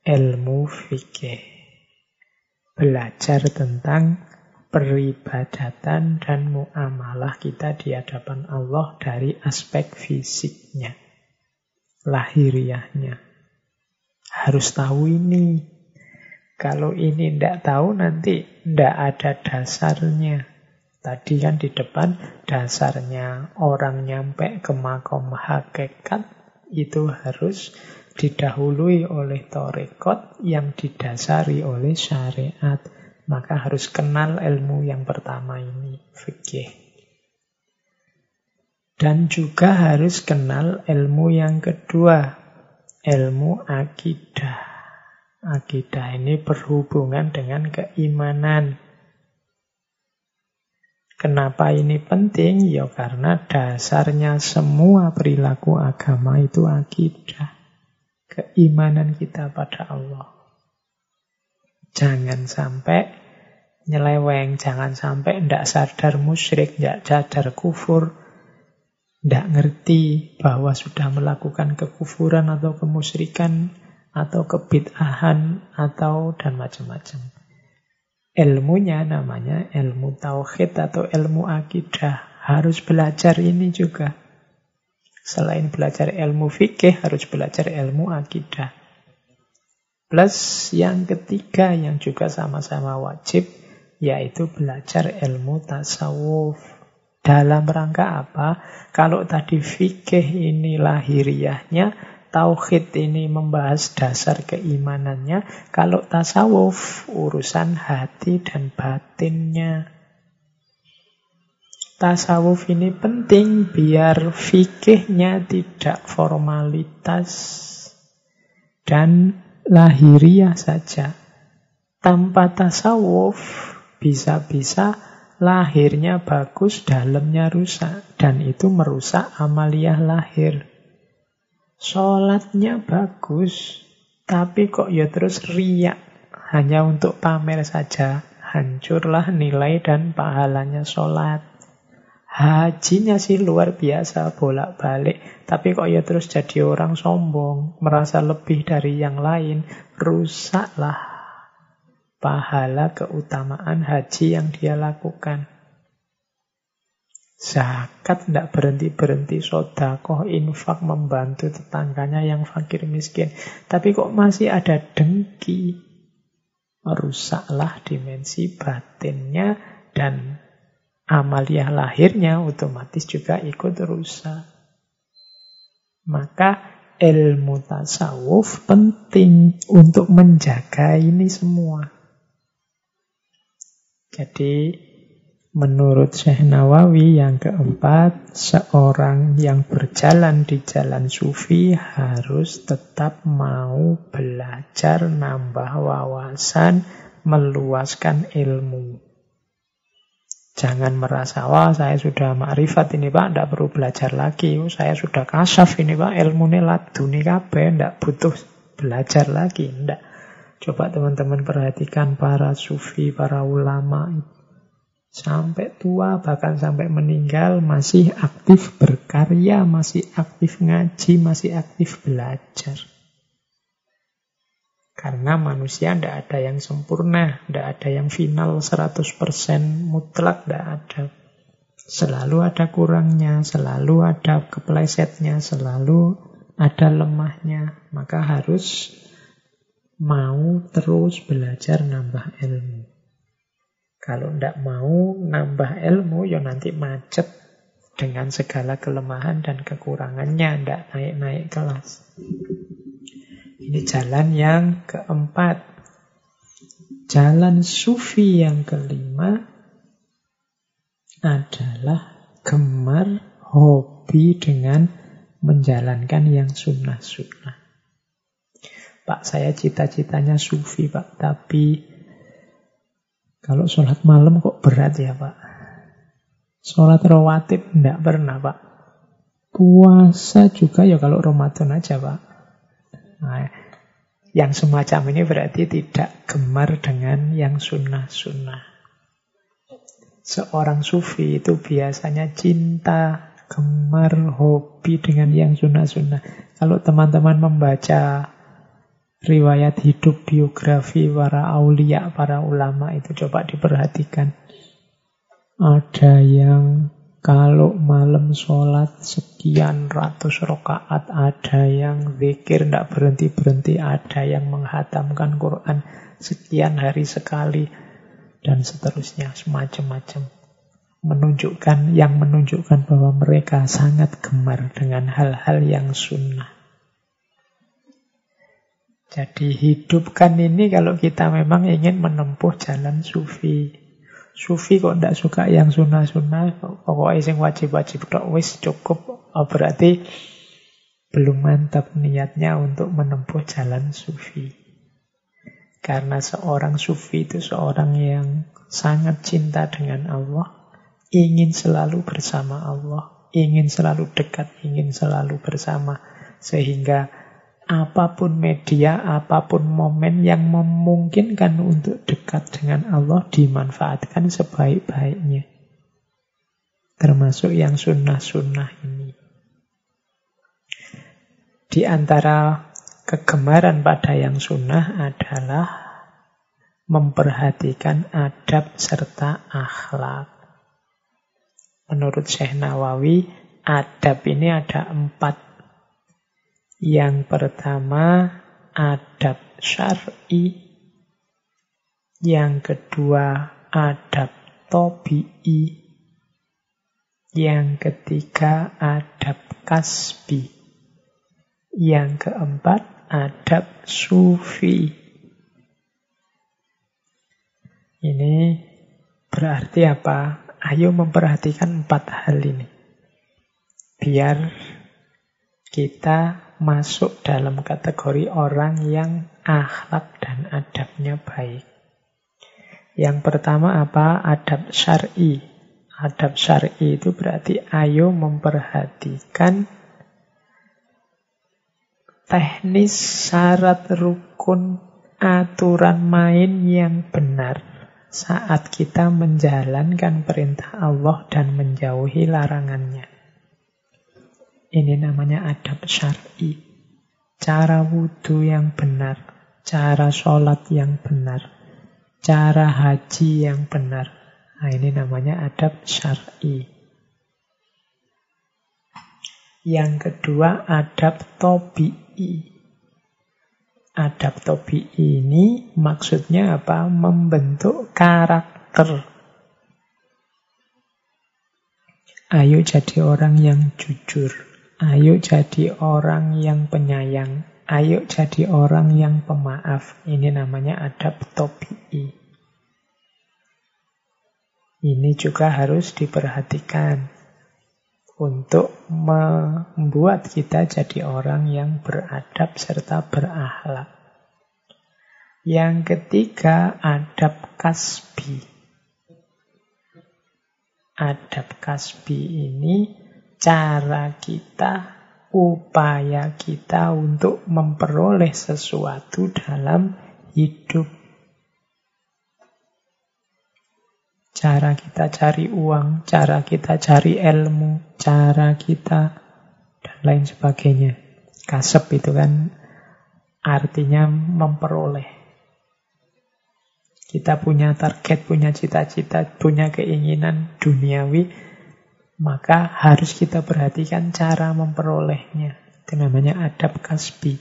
ilmu fikih. Belajar tentang peribadatan dan muamalah kita di hadapan Allah dari aspek fisiknya, lahiriahnya. Harus tahu ini. Kalau ini tidak tahu nanti tidak ada dasarnya. Tadi kan di depan dasarnya orang nyampe ke makom hakikat itu harus didahului oleh torekot yang didasari oleh syariat. Maka harus kenal ilmu yang pertama ini, fikih. Dan juga harus kenal ilmu yang kedua, ilmu akidah. Akidah ini berhubungan dengan keimanan. Kenapa ini penting? Ya karena dasarnya semua perilaku agama itu akidah. Keimanan kita pada Allah. Jangan sampai nyeleweng, jangan sampai ndak sadar musyrik, ndak sadar kufur, ndak ngerti bahwa sudah melakukan kekufuran atau kemusyrikan atau kebid'ahan atau dan macam-macam. Ilmunya namanya ilmu tauhid atau ilmu akidah. Harus belajar ini juga. Selain belajar ilmu fikih, harus belajar ilmu akidah. Plus yang ketiga yang juga sama-sama wajib, yaitu belajar ilmu tasawuf. Dalam rangka apa? Kalau tadi fikih ini lahiriahnya, tauhid ini membahas dasar keimanannya, kalau tasawuf urusan hati dan batinnya. Tasawuf ini penting biar fikihnya tidak formalitas dan lahiriah saja. Tanpa tasawuf, bisa-bisa lahirnya bagus, dalamnya rusak. Dan itu merusak amaliyah lahir. Sholatnya bagus, tapi kok ya terus riak. Hanya untuk pamer saja. Hancurlah nilai dan pahalanya sholat. Hajinya sih luar biasa bolak-balik, tapi kok ya terus jadi orang sombong, merasa lebih dari yang lain, rusaklah pahala keutamaan haji yang dia lakukan. Zakat tidak berhenti-berhenti, sodakoh, infak, membantu tetangganya yang fakir miskin. Tapi kok masih ada dengki, rusaklah dimensi batinnya dan amaliyah lahirnya otomatis juga ikut rusak. Maka ilmu tasawuf penting untuk menjaga ini semua. Jadi menurut Syekh Nawawi yang keempat, seorang yang berjalan di jalan sufi harus tetap mau belajar, nambah wawasan, meluaskan ilmu. Jangan merasa, wah saya sudah makrifat ini pak, tidak perlu belajar lagi. Oh, saya sudah kasaf ini pak, ilmu ini laduni kabeh, tidak butuh belajar lagi. Tidak. Coba teman-teman perhatikan para sufi, para ulama. Sampai tua, bahkan sampai meninggal, masih aktif berkarya, masih aktif ngaji, masih aktif belajar. Karena manusia tidak ada yang sempurna, tidak ada yang final 100% mutlak, tidak ada. Selalu ada kurangnya, selalu ada keplesetnya, selalu ada lemahnya. Maka harus mau terus belajar nambah ilmu. Kalau tidak mau nambah ilmu, ya nanti macet dengan segala kelemahan dan kekurangannya, tidak naik-naik kelas. Ini jalan yang keempat. Jalan sufi yang kelima adalah gemar hobi dengan menjalankan yang sunnah-sunnah. Pak, saya cita-citanya sufi, Pak. Tapi kalau sholat malam kok berat ya, Pak? Sholat rawatib enggak pernah, Pak. Puasa juga ya kalau Ramadan aja, Pak. Nah, yang semacam ini berarti tidak gemar dengan yang sunnah-sunnah. Seorang sufi itu biasanya cinta, gemar, hobi dengan yang sunnah-sunnah. Kalau teman-teman membaca riwayat hidup biografi para aulia, para ulama itu coba diperhatikan. Ada yang kalau malam sholat sekian ratus rakaat, ada yang zikir tidak berhenti-berhenti, ada yang menghatamkan Quran sekian hari sekali, dan seterusnya, semacam-macam. Menunjukkan, yang menunjukkan bahwa mereka sangat gemar dengan hal-hal yang sunnah. Jadi hidupkan ini kalau kita memang ingin menempuh jalan sufi. Sufi kok tidak suka yang sunnah-sunnah, pokoknya yang wajib-wajib tok wis cukup. Oh, berarti belum mantap niatnya untuk menempuh jalan sufi. Karena seorang sufi itu seorang yang sangat cinta dengan Allah, ingin selalu bersama Allah, ingin selalu dekat, ingin selalu bersama. Sehingga apa pun media, apa pun momen yang memungkinkan untuk dekat dengan Allah dimanfaatkan sebaik-baiknya. Termasuk yang sunnah-sunnah ini. Di antara kegemaran pada yang sunnah adalah memperhatikan adab serta akhlak. Menurut Syekh Nawawi, adab ini ada empat yang pertama adab syar'i, yang kedua adab tobi'i, yang ketiga adab kasbi, yang keempat adab sufi. Ini berarti apa? Ayo memperhatikan empat hal ini. Biar kita masuk dalam kategori orang yang akhlak dan adabnya baik. Yang pertama apa? Adab syar'i. Adab syar'i itu berarti ayo memperhatikan teknis syarat rukun aturan main yang benar saat kita menjalankan perintah Allah dan menjauhi larangannya. Ini namanya adab syar'i. Cara wudhu yang benar, cara sholat yang benar, cara haji yang benar. Nah, ini namanya adab syar'i. Yang kedua, adab tobi'i. Adab tobi'i ini maksudnya apa? Membentuk karakter. Ayo jadi orang yang jujur. Ayo jadi orang yang penyayang. Ayo jadi orang yang pemaaf. Ini namanya adab tobi'i. Ini juga harus diperhatikan untuk membuat kita jadi orang yang beradab serta berakhlak. Yang ketiga, adab kasbi. Adab kasbi ini cara kita, upaya kita untuk memperoleh sesuatu dalam hidup. Cara kita cari uang, cara kita cari ilmu, cara kita dan lain sebagainya. Kasep itu kan artinya memperoleh. Kita punya target, punya cita-cita, punya keinginan duniawi, maka harus kita perhatikan cara memperolehnya. Itu namanya adab kasbi.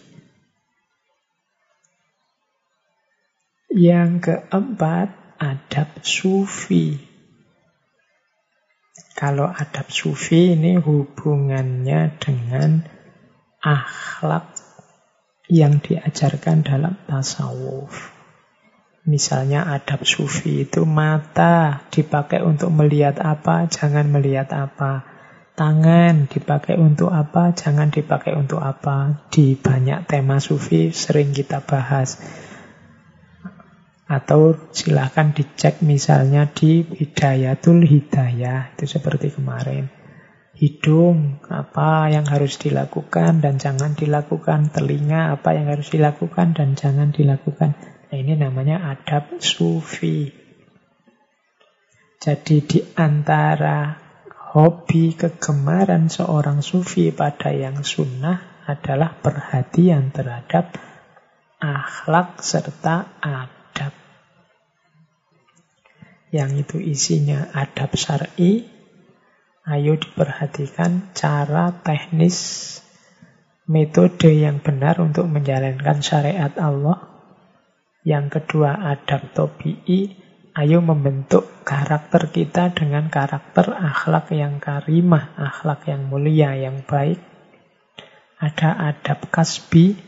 Yang keempat, adab sufi. Kalau adab sufi ini hubungannya dengan akhlak yang diajarkan dalam tasawuf. Misalnya adab sufi itu mata dipakai untuk melihat apa, jangan melihat apa. Tangan dipakai untuk apa, jangan dipakai untuk apa. Di banyak tema sufi sering kita bahas. Atau silahkan dicek misalnya di Hidayatul Hidayah. Itu seperti kemarin. Hidung, apa yang harus dilakukan dan jangan dilakukan. Telinga, apa yang harus dilakukan dan jangan dilakukan. Nah, ini namanya adab sufi. Jadi di antara hobi kegemaran seorang sufi pada yang sunnah adalah perhatian terhadap akhlak serta adab. Yang itu isinya adab syar'i. Ayo diperhatikan cara teknis metode yang benar untuk menjalankan syariat Allah yang kedua adab tobi'i, ayo membentuk karakter kita dengan karakter akhlak yang karimah, akhlak yang mulia, yang baik. Ada adab kasbi,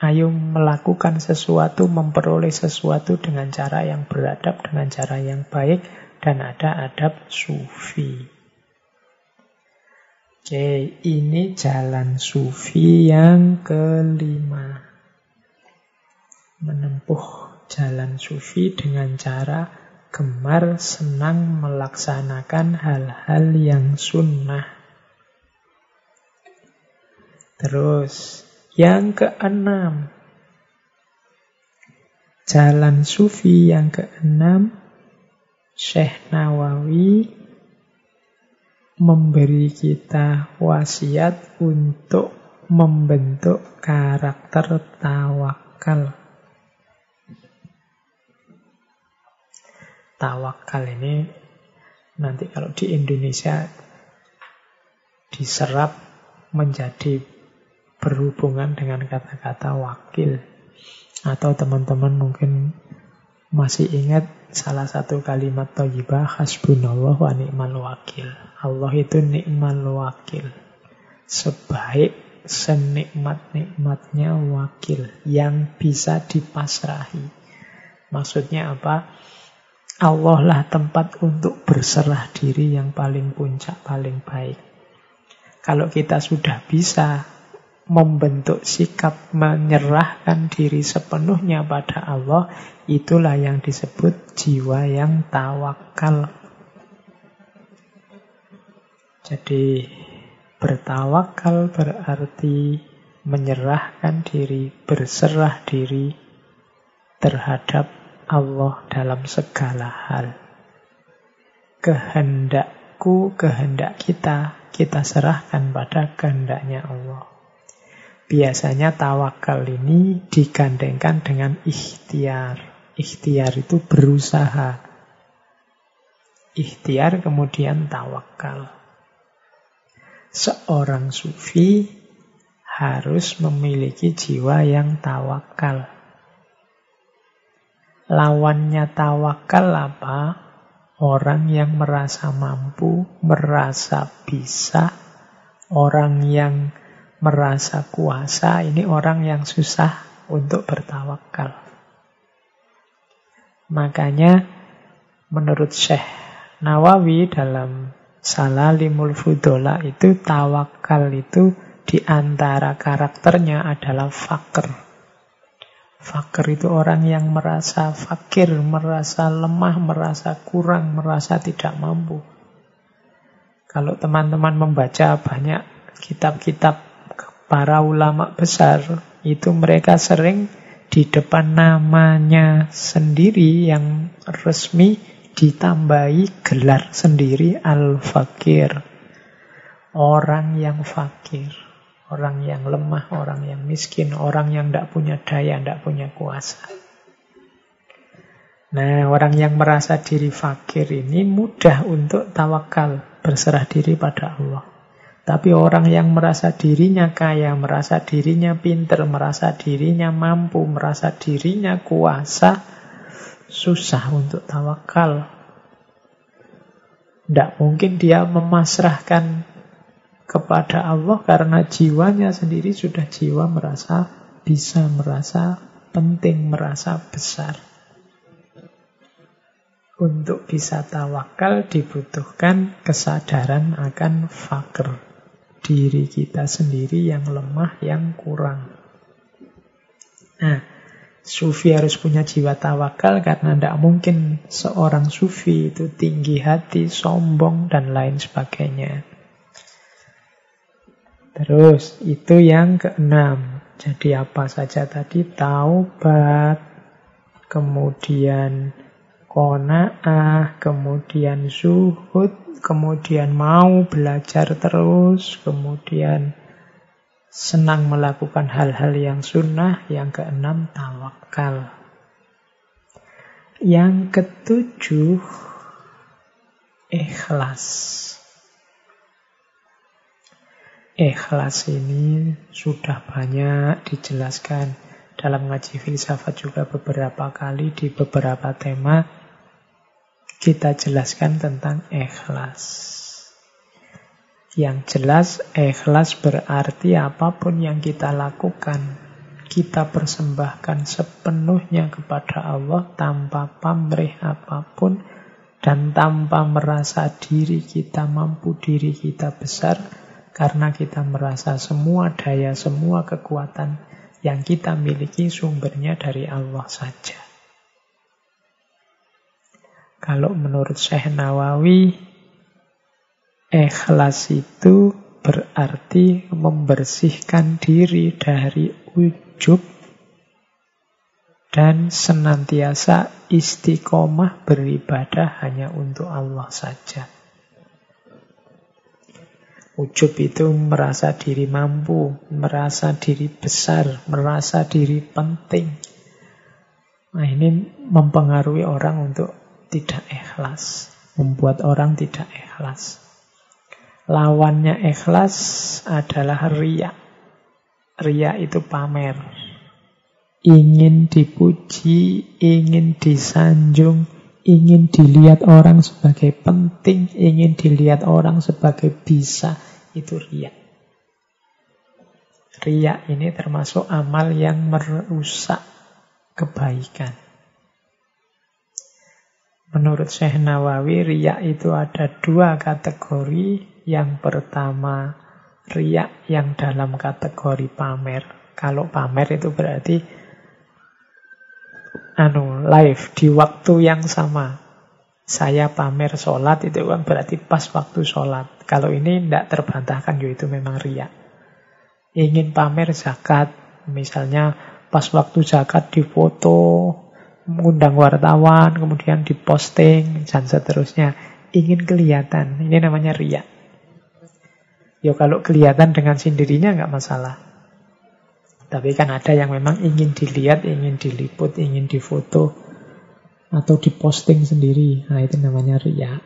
ayo melakukan sesuatu, memperoleh sesuatu dengan cara yang beradab, dengan cara yang baik. Dan ada adab sufi. Oke, ini jalan sufi yang kelima menempuh jalan sufi dengan cara gemar senang melaksanakan hal-hal yang sunnah. Terus, yang keenam, jalan sufi yang keenam, Syekh Nawawi memberi kita wasiat untuk membentuk karakter tawakal. Tawakal ini nanti kalau di Indonesia diserap menjadi berhubungan dengan kata-kata wakil. Atau teman-teman mungkin masih ingat salah satu kalimat thayyibah hasbunallah wa ni'mal wakil. Allah itu nikmal wakil. Sebaik senikmat-nikmatnya wakil yang bisa dipasrahi. Maksudnya apa? Allah lah tempat untuk berserah diri yang paling puncak, paling baik. Kalau kita sudah bisa membentuk sikap menyerahkan diri sepenuhnya pada Allah, itulah yang disebut jiwa yang tawakal. Jadi bertawakal berarti menyerahkan diri, berserah diri terhadap Allah dalam segala hal. Kehendakku, kehendak kita, kita serahkan pada kehendaknya Allah. Biasanya tawakal ini digandengkan dengan ikhtiar. Ikhtiar itu berusaha. Ikhtiar kemudian tawakal. Seorang sufi harus memiliki jiwa yang tawakal. Lawannya tawakal apa? Orang yang merasa mampu, merasa bisa, orang yang merasa kuasa, ini orang yang susah untuk bertawakal. Makanya menurut Syekh Nawawi dalam Salalimul Fudola itu tawakal itu di antara karakternya adalah fakir. Fakir itu orang yang merasa fakir, merasa lemah, merasa kurang, merasa tidak mampu. Kalau teman-teman membaca banyak kitab-kitab para ulama besar, itu mereka sering di depan namanya sendiri yang resmi ditambahi gelar sendiri al-fakir. Orang yang fakir. Orang yang lemah, orang yang miskin, orang yang tidak punya daya, tidak punya kuasa. Nah, orang yang merasa diri fakir ini mudah untuk tawakal, berserah diri pada Allah. Tapi orang yang merasa dirinya kaya, merasa dirinya pinter, merasa dirinya mampu, merasa dirinya kuasa, susah untuk tawakal. Tidak mungkin dia memasrahkan kepada Allah karena jiwanya sendiri sudah jiwa merasa bisa merasa penting, merasa besar. Untuk bisa tawakal dibutuhkan kesadaran akan fakir. Diri kita sendiri yang lemah, yang kurang. Nah, sufi harus punya jiwa tawakal karena tidak mungkin seorang sufi itu tinggi hati, sombong, dan lain sebagainya. Terus, itu yang keenam. Jadi apa saja tadi? Taubat, kemudian kona'ah, kemudian zuhud, kemudian mau belajar terus, kemudian senang melakukan hal-hal yang sunnah, yang keenam tawakal. Yang ketujuh, ikhlas. Ikhlas ini sudah banyak dijelaskan dalam ngaji filsafat juga beberapa kali di beberapa tema kita jelaskan tentang ikhlas. Yang jelas, ikhlas berarti apa pun yang kita lakukan, kita persembahkan sepenuhnya kepada Allah tanpa pamrih apa pun dan tanpa merasa diri kita mampu, diri kita besar, karena kita merasa semua daya, semua kekuatan yang kita miliki sumbernya dari Allah saja. Kalau menurut Syekh Nawawi, ikhlas itu berarti membersihkan diri dari ujub dan senantiasa istiqomah beribadah hanya untuk Allah saja. Ujub itu merasa diri mampu, merasa diri besar, merasa diri penting. Nah ini mempengaruhi orang untuk tidak ikhlas. Membuat orang tidak ikhlas. Lawannya ikhlas adalah ria. Ria itu pamer. Ingin dipuji, ingin disanjung, ingin dilihat orang sebagai penting, ingin dilihat orang sebagai bisa. Itu ria. Ria ini termasuk amal yang merusak kebaikan. Menurut Syekh Nawawi, riak itu ada dua kategori. Yang pertama, riak yang dalam kategori pamer. Kalau pamer itu berarti anu live di waktu yang sama. Saya pamer sholat itu kan berarti pas waktu sholat. Kalau ini tidak terbantahkan, yaitu memang riak. Ingin pamer zakat, misalnya pas waktu zakat difoto, mengundang wartawan, kemudian diposting, dan seterusnya. Ingin kelihatan. Ini namanya ria. Ya kalau kelihatan dengan sendirinya nggak masalah. Tapi kan ada yang memang ingin dilihat, ingin diliput, ingin difoto, atau diposting sendiri. Nah itu namanya ria.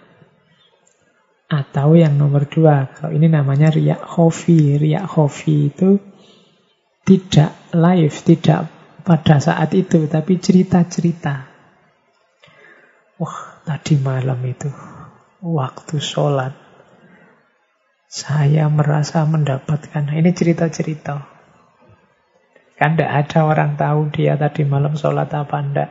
Atau yang nomor dua, kalau ini namanya ria hobi. Ria hobi itu tidak live, tidak pada saat itu, tapi cerita-cerita. Wah, tadi malam itu, waktu sholat, saya merasa mendapatkan, ini cerita-cerita. Kan tidak ada orang tahu dia tadi malam sholat apa enggak.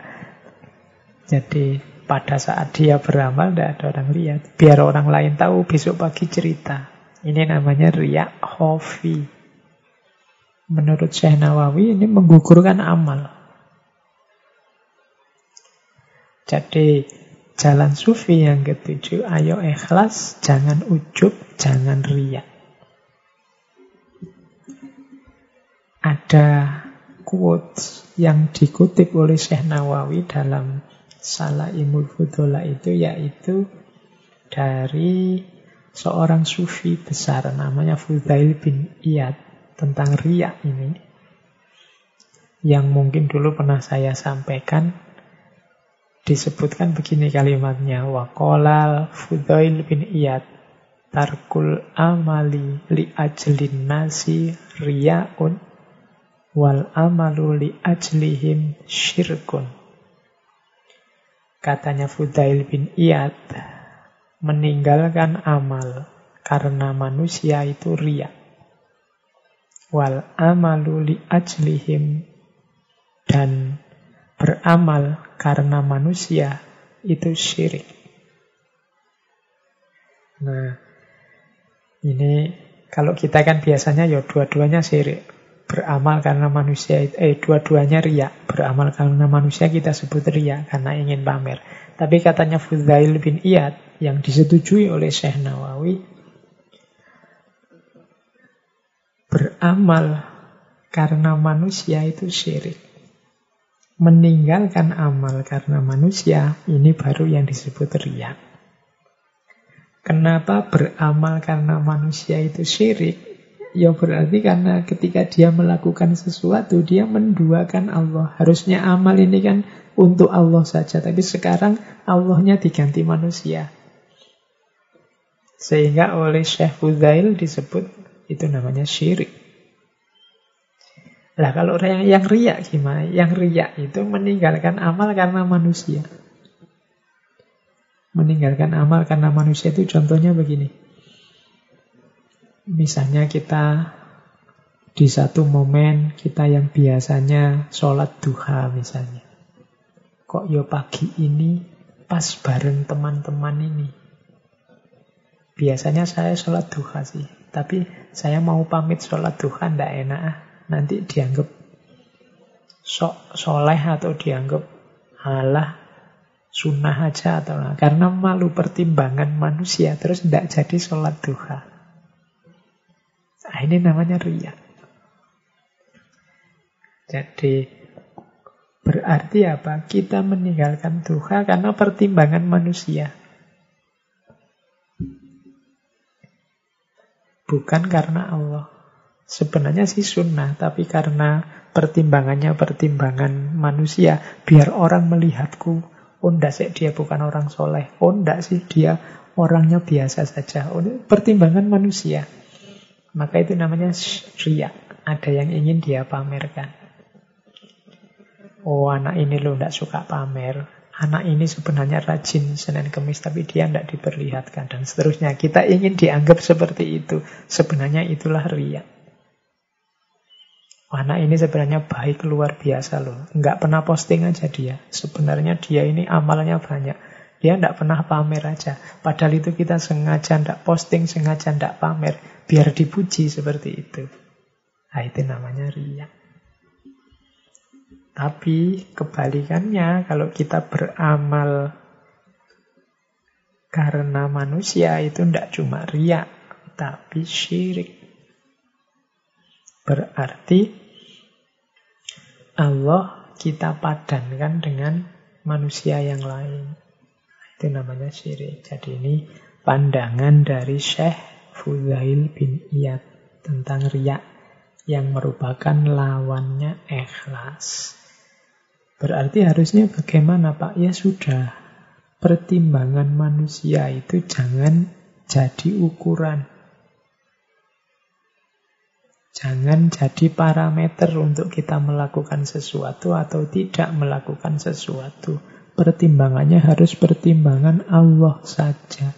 Jadi pada saat dia beramal tidak ada orang lihat. Biar orang lain tahu besok pagi cerita. Ini namanya riak hofi menurut Syekh Nawawi ini menggugurkan amal. Jadi jalan sufi yang ketujuh, ayo ikhlas, jangan ujub, jangan riak. Ada quotes yang dikutip oleh Syekh Nawawi dalam Salah Imul Fudola itu yaitu dari seorang sufi besar namanya Fudail bin Iyad tentang riak ini yang mungkin dulu pernah saya sampaikan. Disebutkan begini kalimatnya waqalal Fudail bin Iyad tarkul amali li ajlin nasi riyaun wal amalu li ajlihim syirkun katanya Fudail bin Iyad meninggalkan amal karena manusia itu riak wal amalu li ajlihim dan beramal karena manusia itu syirik. Nah, ini kalau kita kan biasanya ya dua-duanya syirik. Beramal karena manusia, eh dua-duanya riak. Beramal karena manusia kita sebut riak karena ingin pamer. Tapi katanya Fudail bin Iyad yang disetujui oleh Syekh Nawawi, beramal karena manusia itu syirik. Meninggalkan amal karena manusia, ini baru yang disebut riak. Kenapa beramal karena manusia itu syirik? Ya berarti karena ketika dia melakukan sesuatu, dia menduakan Allah. Harusnya amal ini kan untuk Allah saja. Tapi sekarang Allahnya diganti manusia. Sehingga oleh Syekh Fudail disebut itu namanya syirik. Lah kalau yang, yang riak gimana? Yang riak itu meninggalkan amal karena manusia. Meninggalkan amal karena manusia itu contohnya begini. Misalnya kita di satu momen kita yang biasanya sholat duha misalnya. Kok yo pagi ini pas bareng teman-teman ini. Biasanya saya sholat duha sih. Tapi saya mau pamit sholat duha ndak enak ah nanti dianggap sok soleh atau dianggap halah sunnah aja atau lah. karena malu pertimbangan manusia terus tidak jadi sholat duha. Nah, ini namanya ria. Jadi berarti apa? Kita meninggalkan duha karena pertimbangan manusia. Bukan karena Allah. Sebenarnya sih sunnah, tapi karena pertimbangannya pertimbangan manusia, biar orang melihatku, oh enggak sih dia bukan orang soleh, oh enggak sih dia orangnya biasa saja. Oh, pertimbangan manusia. Maka itu namanya ria. Ada yang ingin dia pamerkan. Oh anak ini lo enggak suka pamer. Anak ini sebenarnya rajin Senin Kemis tapi dia tidak diperlihatkan dan seterusnya. Kita ingin dianggap seperti itu. Sebenarnya itulah riak. Anak ini sebenarnya baik luar biasa loh. Nggak pernah posting aja dia. Sebenarnya dia ini amalnya banyak. Dia nggak pernah pamer aja. Padahal itu kita sengaja nggak posting, sengaja nggak pamer. Biar dipuji seperti itu. Nah itu namanya riak. Tapi kebalikannya kalau kita beramal karena manusia itu tidak cuma riak, tapi syirik. Berarti Allah kita padankan dengan manusia yang lain. Itu namanya syirik. Jadi ini pandangan dari Syekh Fudail bin Iyad tentang riak yang merupakan lawannya ikhlas. Berarti harusnya bagaimana Pak? Ya sudah, pertimbangan manusia itu jangan jadi ukuran. Jangan jadi parameter untuk kita melakukan sesuatu atau tidak melakukan sesuatu. Pertimbangannya harus pertimbangan Allah saja.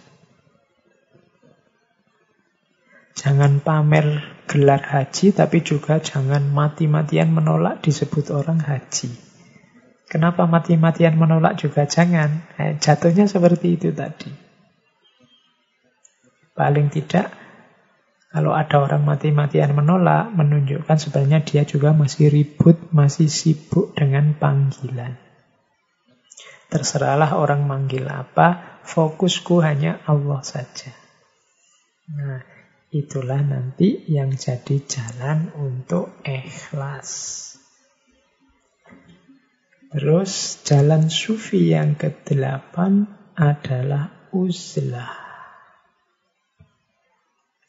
Jangan pamer gelar haji, tapi juga jangan mati-matian menolak disebut orang haji. Kenapa mati-matian menolak juga jangan? Eh, jatuhnya seperti itu tadi. Paling tidak kalau ada orang mati-matian menolak, menunjukkan sebenarnya dia juga masih ribut, masih sibuk dengan panggilan. Terserahlah orang manggil apa, fokusku hanya Allah saja. Nah, itulah nanti yang jadi jalan untuk ikhlas. Terus jalan sufi yang kedelapan adalah uzlah.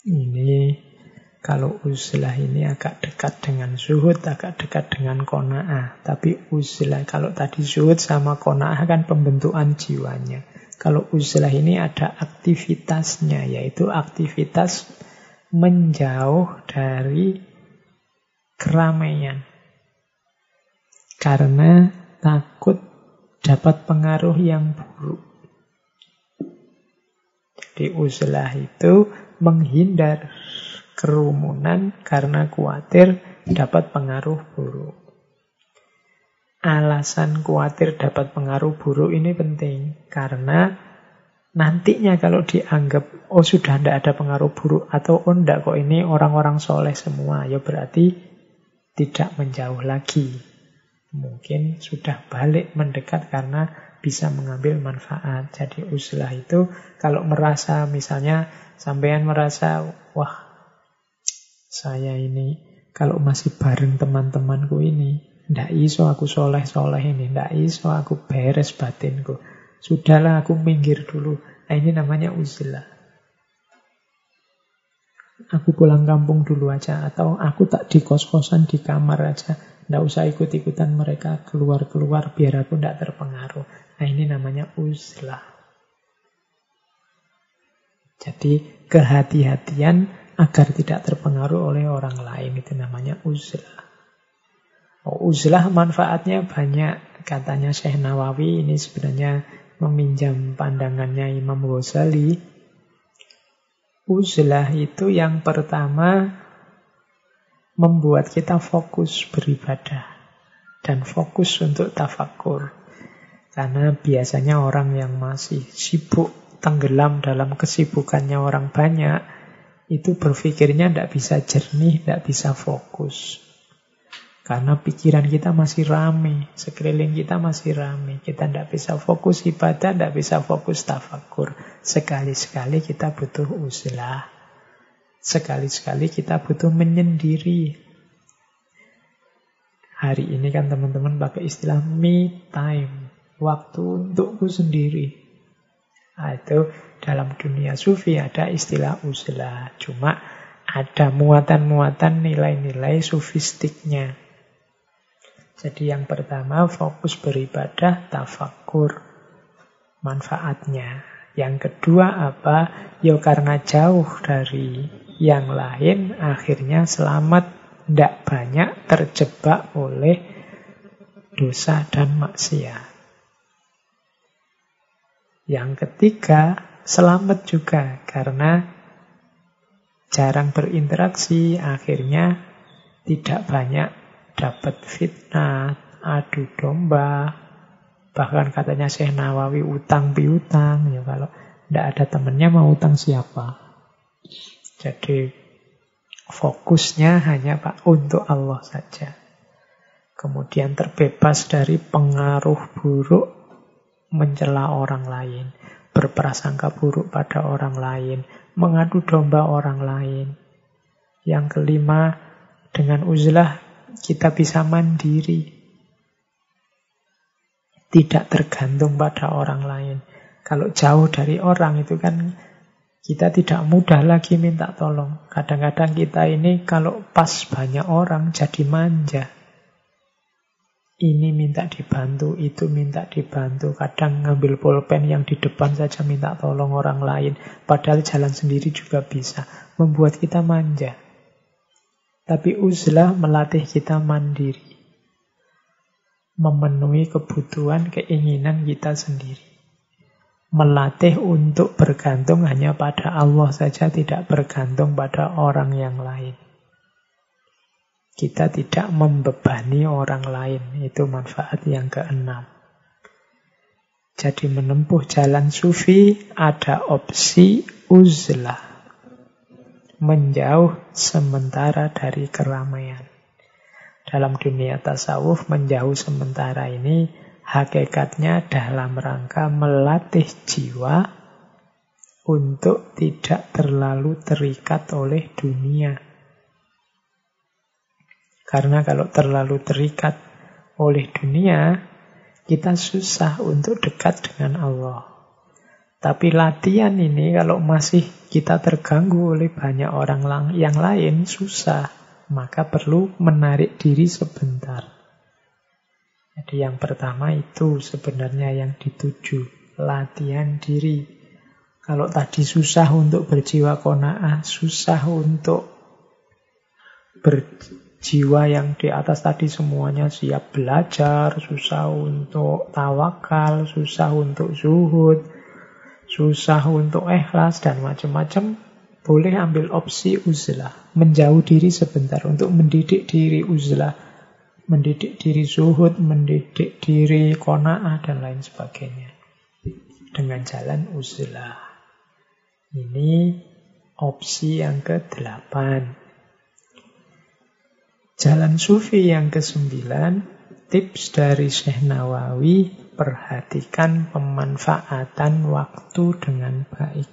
Ini kalau uzlah ini agak dekat dengan zuhud, agak dekat dengan kona'ah. Tapi uzlah, kalau tadi zuhud sama kona'ah kan pembentukan jiwanya. Kalau uzlah ini ada aktivitasnya, yaitu aktivitas menjauh dari keramaian. Karena takut dapat pengaruh yang buruk. Jadi uzlah itu menghindar kerumunan karena khawatir dapat pengaruh buruk. Alasan khawatir dapat pengaruh buruk ini penting karena nantinya kalau dianggap oh sudah tidak ada pengaruh buruk atau oh enggak kok ini orang-orang soleh semua ya berarti tidak menjauh lagi. Mungkin sudah balik mendekat karena bisa mengambil manfaat. Jadi uslah itu kalau merasa misalnya sampean merasa wah saya ini kalau masih bareng teman-temanku ini ndak iso aku soleh-soleh ini ndak iso aku beres batinku Sudahlah aku minggir dulu. Nah ini namanya uzlah. Aku pulang kampung dulu aja. Atau aku tak di kos-kosan di kamar aja. Nggak usah ikut-ikutan mereka keluar-keluar biar aku nggak terpengaruh. Nah ini namanya uzlah. Jadi kehati-hatian agar tidak terpengaruh oleh orang lain. Itu namanya uzlah. Oh, uzlah manfaatnya banyak. Katanya Syekh Nawawi ini sebenarnya meminjam pandangannya Imam Ghazali, uzlah itu yang pertama membuat kita fokus beribadah dan fokus untuk tafakur. Karena biasanya orang yang masih sibuk tenggelam dalam kesibukannya orang banyak, itu berpikirnya tidak bisa jernih, tidak bisa fokus. Karena pikiran kita masih rame, sekeliling kita masih rame. Kita tidak bisa fokus ibadah, tidak bisa fokus tafakur. Sekali-sekali kita butuh uzlah. Sekali-sekali kita butuh menyendiri. Hari ini kan teman-teman pakai istilah me time. Waktu untukku sendiri. Nah, itu dalam dunia sufi ada istilah uzlah. Cuma ada muatan-muatan nilai-nilai sufistiknya. Jadi yang pertama fokus beribadah, tafakur, manfaatnya. Yang kedua apa? Ya karena jauh dari yang lain, akhirnya selamat, tidak banyak terjebak oleh dosa dan maksiat. Yang ketiga, selamat juga karena jarang berinteraksi, akhirnya tidak banyak dapat fitnah, adu domba, bahkan katanya Syekh Nawawi utang piutang, ya kalau tidak ada temennya mau utang siapa. Jadi fokusnya hanya Pak untuk Allah saja. Kemudian terbebas dari pengaruh buruk mencela orang lain, berprasangka buruk pada orang lain, mengadu domba orang lain. Yang kelima, dengan uzlah kita bisa mandiri. Tidak tergantung pada orang lain. Kalau jauh dari orang itu kan kita tidak mudah lagi minta tolong. Kadang-kadang kita ini kalau pas banyak orang jadi manja. Ini minta dibantu, itu minta dibantu. Kadang ngambil pulpen yang di depan saja minta tolong orang lain. Padahal jalan sendiri juga bisa. Membuat kita manja. Tapi uzlah melatih kita mandiri. Memenuhi kebutuhan, keinginan kita sendiri. Melatih untuk bergantung hanya pada Allah saja, tidak bergantung pada orang yang lain. Kita tidak membebani orang lain. Itu manfaat yang keenam. Jadi menempuh jalan sufi ada opsi uzlah menjauh sementara dari keramaian. Dalam dunia tasawuf, menjauh sementara ini hakikatnya dalam rangka melatih jiwa untuk tidak terlalu terikat oleh dunia. Karena kalau terlalu terikat oleh dunia, kita susah untuk dekat dengan Allah. Tapi latihan ini kalau masih kita terganggu oleh banyak orang yang lain, susah. Maka perlu menarik diri sebentar. Jadi yang pertama itu sebenarnya yang dituju. Latihan diri. Kalau tadi susah untuk berjiwa kona'ah, susah untuk berjiwa yang di atas tadi semuanya siap belajar, susah untuk tawakal, susah untuk zuhud, susah untuk ikhlas dan macam-macam, boleh ambil opsi uzlah, menjauh diri sebentar untuk mendidik diri uzlah, mendidik diri zuhud, mendidik diri kona'ah, dan lain sebagainya. Dengan jalan uzlah. Ini opsi yang ke-8. Jalan sufi yang ke-9, tips dari Syekh Nawawi, perhatikan pemanfaatan waktu dengan baik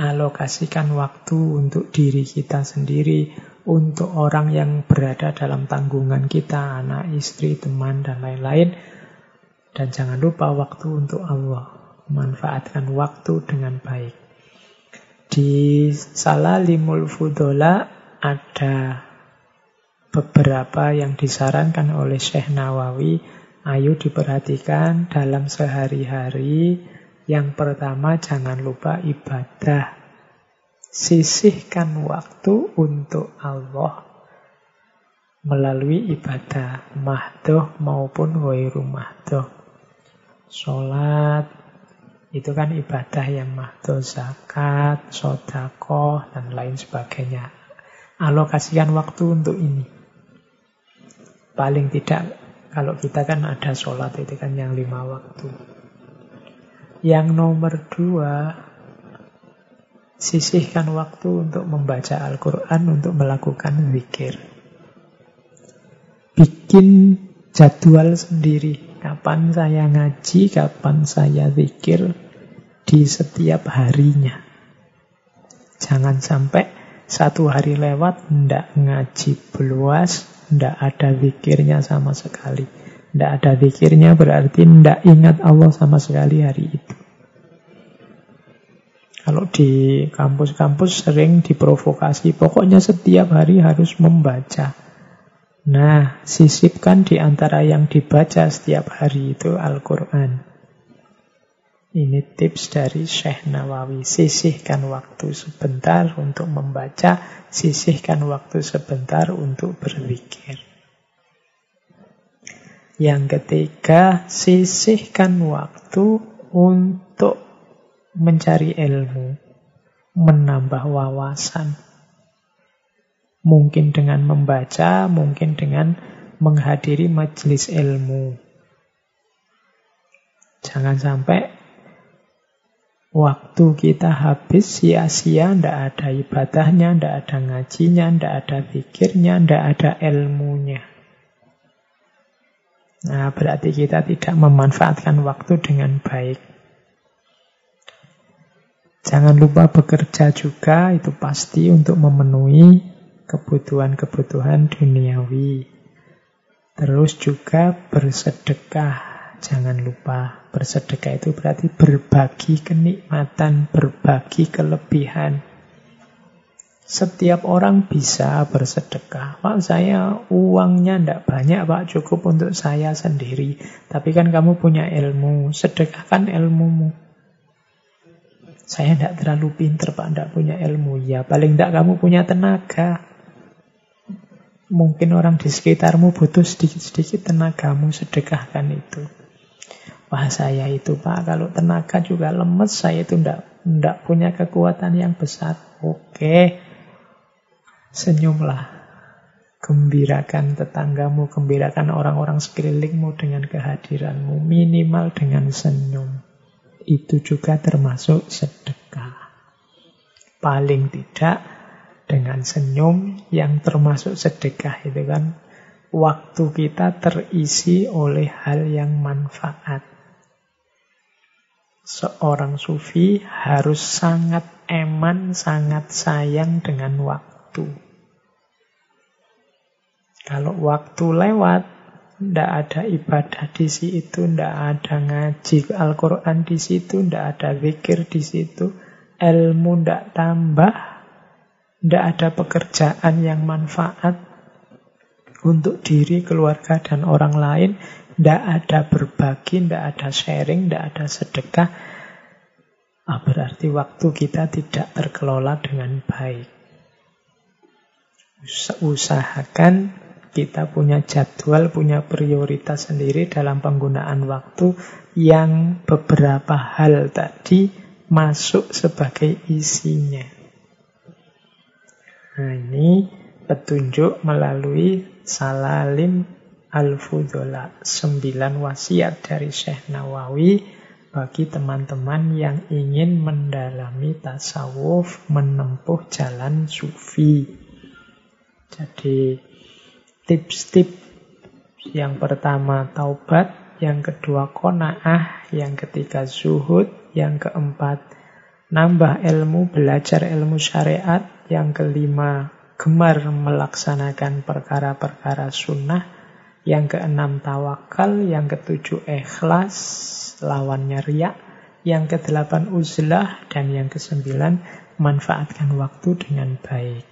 alokasikan waktu untuk diri kita sendiri, untuk orang yang berada dalam tanggungan kita, anak, istri, teman, dan lain-lain. Dan jangan lupa waktu untuk Allah. Manfaatkan waktu dengan baik. Di Salalimul Fudola ada beberapa yang disarankan oleh Syekh Nawawi. Ayo diperhatikan dalam sehari-hari yang pertama, jangan lupa ibadah. Sisihkan waktu untuk Allah melalui ibadah mahdoh maupun wairu mahdoh. Sholat, itu kan ibadah yang mahdoh, zakat, sodakoh, dan lain sebagainya. Alokasikan waktu untuk ini. Paling tidak, kalau kita kan ada sholat itu kan yang lima waktu. Yang nomor dua, sisihkan waktu untuk membaca Al-Quran, untuk melakukan zikir. Bikin jadwal sendiri. Kapan saya ngaji, kapan saya zikir di setiap harinya. Jangan sampai satu hari lewat, ndak ngaji beluas, ndak ada zikirnya sama sekali. Tidak ada zikirnya berarti tidak ingat Allah sama sekali hari itu. Kalau di kampus-kampus sering diprovokasi, pokoknya setiap hari harus membaca. Nah, sisipkan di antara yang dibaca setiap hari itu Al-Quran. Ini tips dari Syekh Nawawi. Sisihkan waktu sebentar untuk membaca, sisihkan waktu sebentar untuk berzikir. Yang ketiga, sisihkan waktu untuk mencari ilmu, menambah wawasan. Mungkin dengan membaca, mungkin dengan menghadiri majelis ilmu. Jangan sampai waktu kita habis sia-sia, ndak ada ibadahnya, ndak ada ngajinya, ndak ada pikirnya, ndak ada ilmunya. Nah, berarti kita tidak memanfaatkan waktu dengan baik. Jangan lupa bekerja juga, itu pasti untuk memenuhi kebutuhan-kebutuhan duniawi. Terus juga bersedekah. Jangan lupa, bersedekah itu berarti berbagi kenikmatan, berbagi kelebihan. Setiap orang bisa bersedekah. Pak, saya uangnya tidak banyak, Pak. Cukup untuk saya sendiri. Tapi kan kamu punya ilmu. Sedekahkan ilmumu. Saya tidak terlalu pinter, Pak. Tidak punya ilmu. Ya, paling tidak kamu punya tenaga. Mungkin orang di sekitarmu butuh sedikit-sedikit tenagamu. Sedekahkan itu. Wah, saya itu, Pak. Kalau tenaga juga lemes. Saya itu tidak tidak punya kekuatan yang besar. Oke, Senyumlah. Gembirakan tetanggamu, gembirakan orang-orang sekelilingmu dengan kehadiranmu, minimal dengan senyum. Itu juga termasuk sedekah. Paling tidak dengan senyum yang termasuk sedekah itu kan waktu kita terisi oleh hal yang manfaat. Seorang sufi harus sangat eman, sangat sayang dengan waktu. Kalau waktu lewat, tidak ada ibadah di situ, tidak ada ngaji Al-Quran di situ, tidak ada zikir di situ, ilmu tidak tambah, tidak ada pekerjaan yang manfaat untuk diri, keluarga, dan orang lain, tidak ada berbagi, tidak ada sharing, tidak ada sedekah, ah, berarti waktu kita tidak terkelola dengan baik usahakan kita punya jadwal, punya prioritas sendiri dalam penggunaan waktu yang beberapa hal tadi masuk sebagai isinya. Nah ini petunjuk melalui Salalim Al-Fudola. Sembilan wasiat dari Syekh Nawawi bagi teman-teman yang ingin mendalami tasawuf, menempuh jalan sufi. Jadi tips-tips yang pertama taubat, yang kedua kona'ah, yang ketiga zuhud, yang keempat nambah ilmu, belajar ilmu syariat, yang kelima gemar melaksanakan perkara-perkara sunnah. Yang keenam tawakal, yang ketujuh ikhlas, lawannya riak. Yang kedelapan uzlah, dan yang kesembilan manfaatkan waktu dengan baik.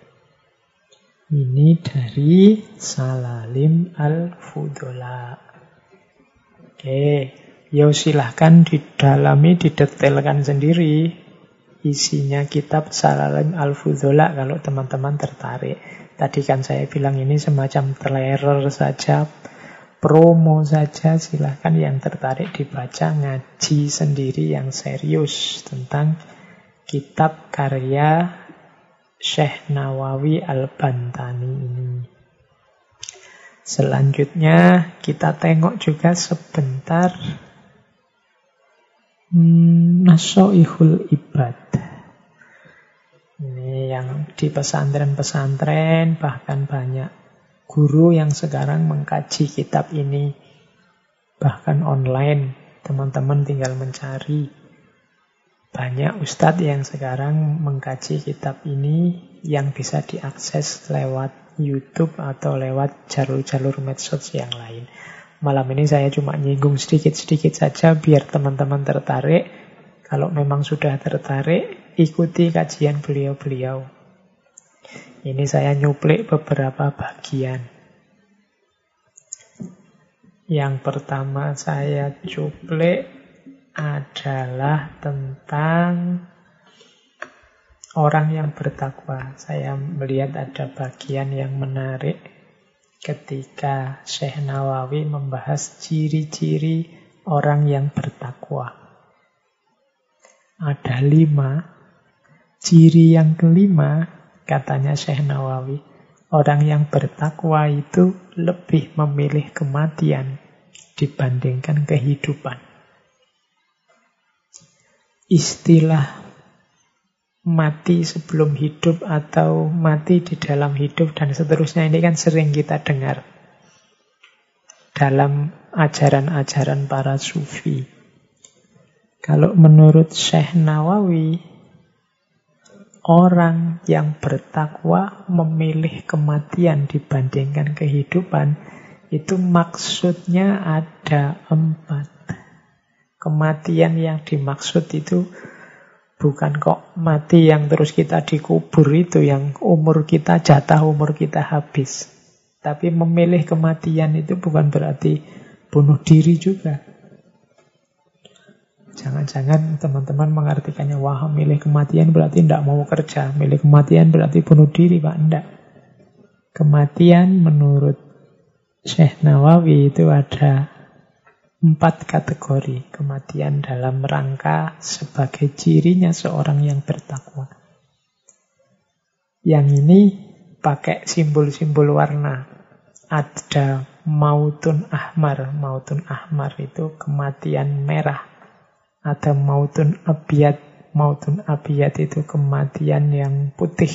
Ini dari Salalim Al-Fudola. Oke, ya silahkan didalami, didetailkan sendiri isinya kitab Salalim Al-Fudola kalau teman-teman tertarik. Tadi kan saya bilang ini semacam trailer saja, promo saja. Silahkan yang tertarik dibaca, ngaji sendiri yang serius tentang kitab karya Syekh Nawawi Al-Bantani ini. Selanjutnya kita tengok juga sebentar Nasoihul Ibad. Ini yang di pesantren-pesantren, bahkan banyak guru yang sekarang mengkaji kitab ini. Bahkan online, teman-teman tinggal mencari. Banyak ustadz yang sekarang mengkaji kitab ini yang bisa diakses lewat YouTube atau lewat jalur-jalur medsos yang lain. Malam ini saya cuma nyinggung sedikit-sedikit saja biar teman-teman tertarik. Kalau memang sudah tertarik, ikuti kajian beliau-beliau. Ini saya nyuplik beberapa bagian. Yang pertama saya cuplik adalah tentang orang yang bertakwa. Saya melihat ada bagian yang menarik ketika Syekh Nawawi membahas ciri-ciri orang yang bertakwa. Ada lima. Ciri yang kelima, katanya Syekh Nawawi, orang yang bertakwa itu lebih memilih kematian dibandingkan kehidupan. Istilah mati sebelum hidup atau mati di dalam hidup dan seterusnya ini kan sering kita dengar dalam ajaran-ajaran para sufi. Kalau menurut Syekh Nawawi, orang yang bertakwa memilih kematian dibandingkan kehidupan, itu maksudnya ada empat. Kematian yang dimaksud itu Bukan kok mati yang terus kita dikubur itu yang umur kita jatah umur kita habis. Tapi memilih kematian itu bukan berarti bunuh diri juga. Jangan-jangan teman-teman mengartikannya, wah milih kematian berarti tidak mau kerja. Milih kematian berarti bunuh diri, Pak. Tidak. Kematian menurut Syekh Nawawi itu ada Empat kategori kematian dalam rangka sebagai cirinya seorang yang bertakwa. Yang ini pakai simbol-simbol warna. Ada mautun ahmar. Mautun ahmar itu kematian merah. Ada mautun abiyat. Mautun abiyat itu kematian yang putih.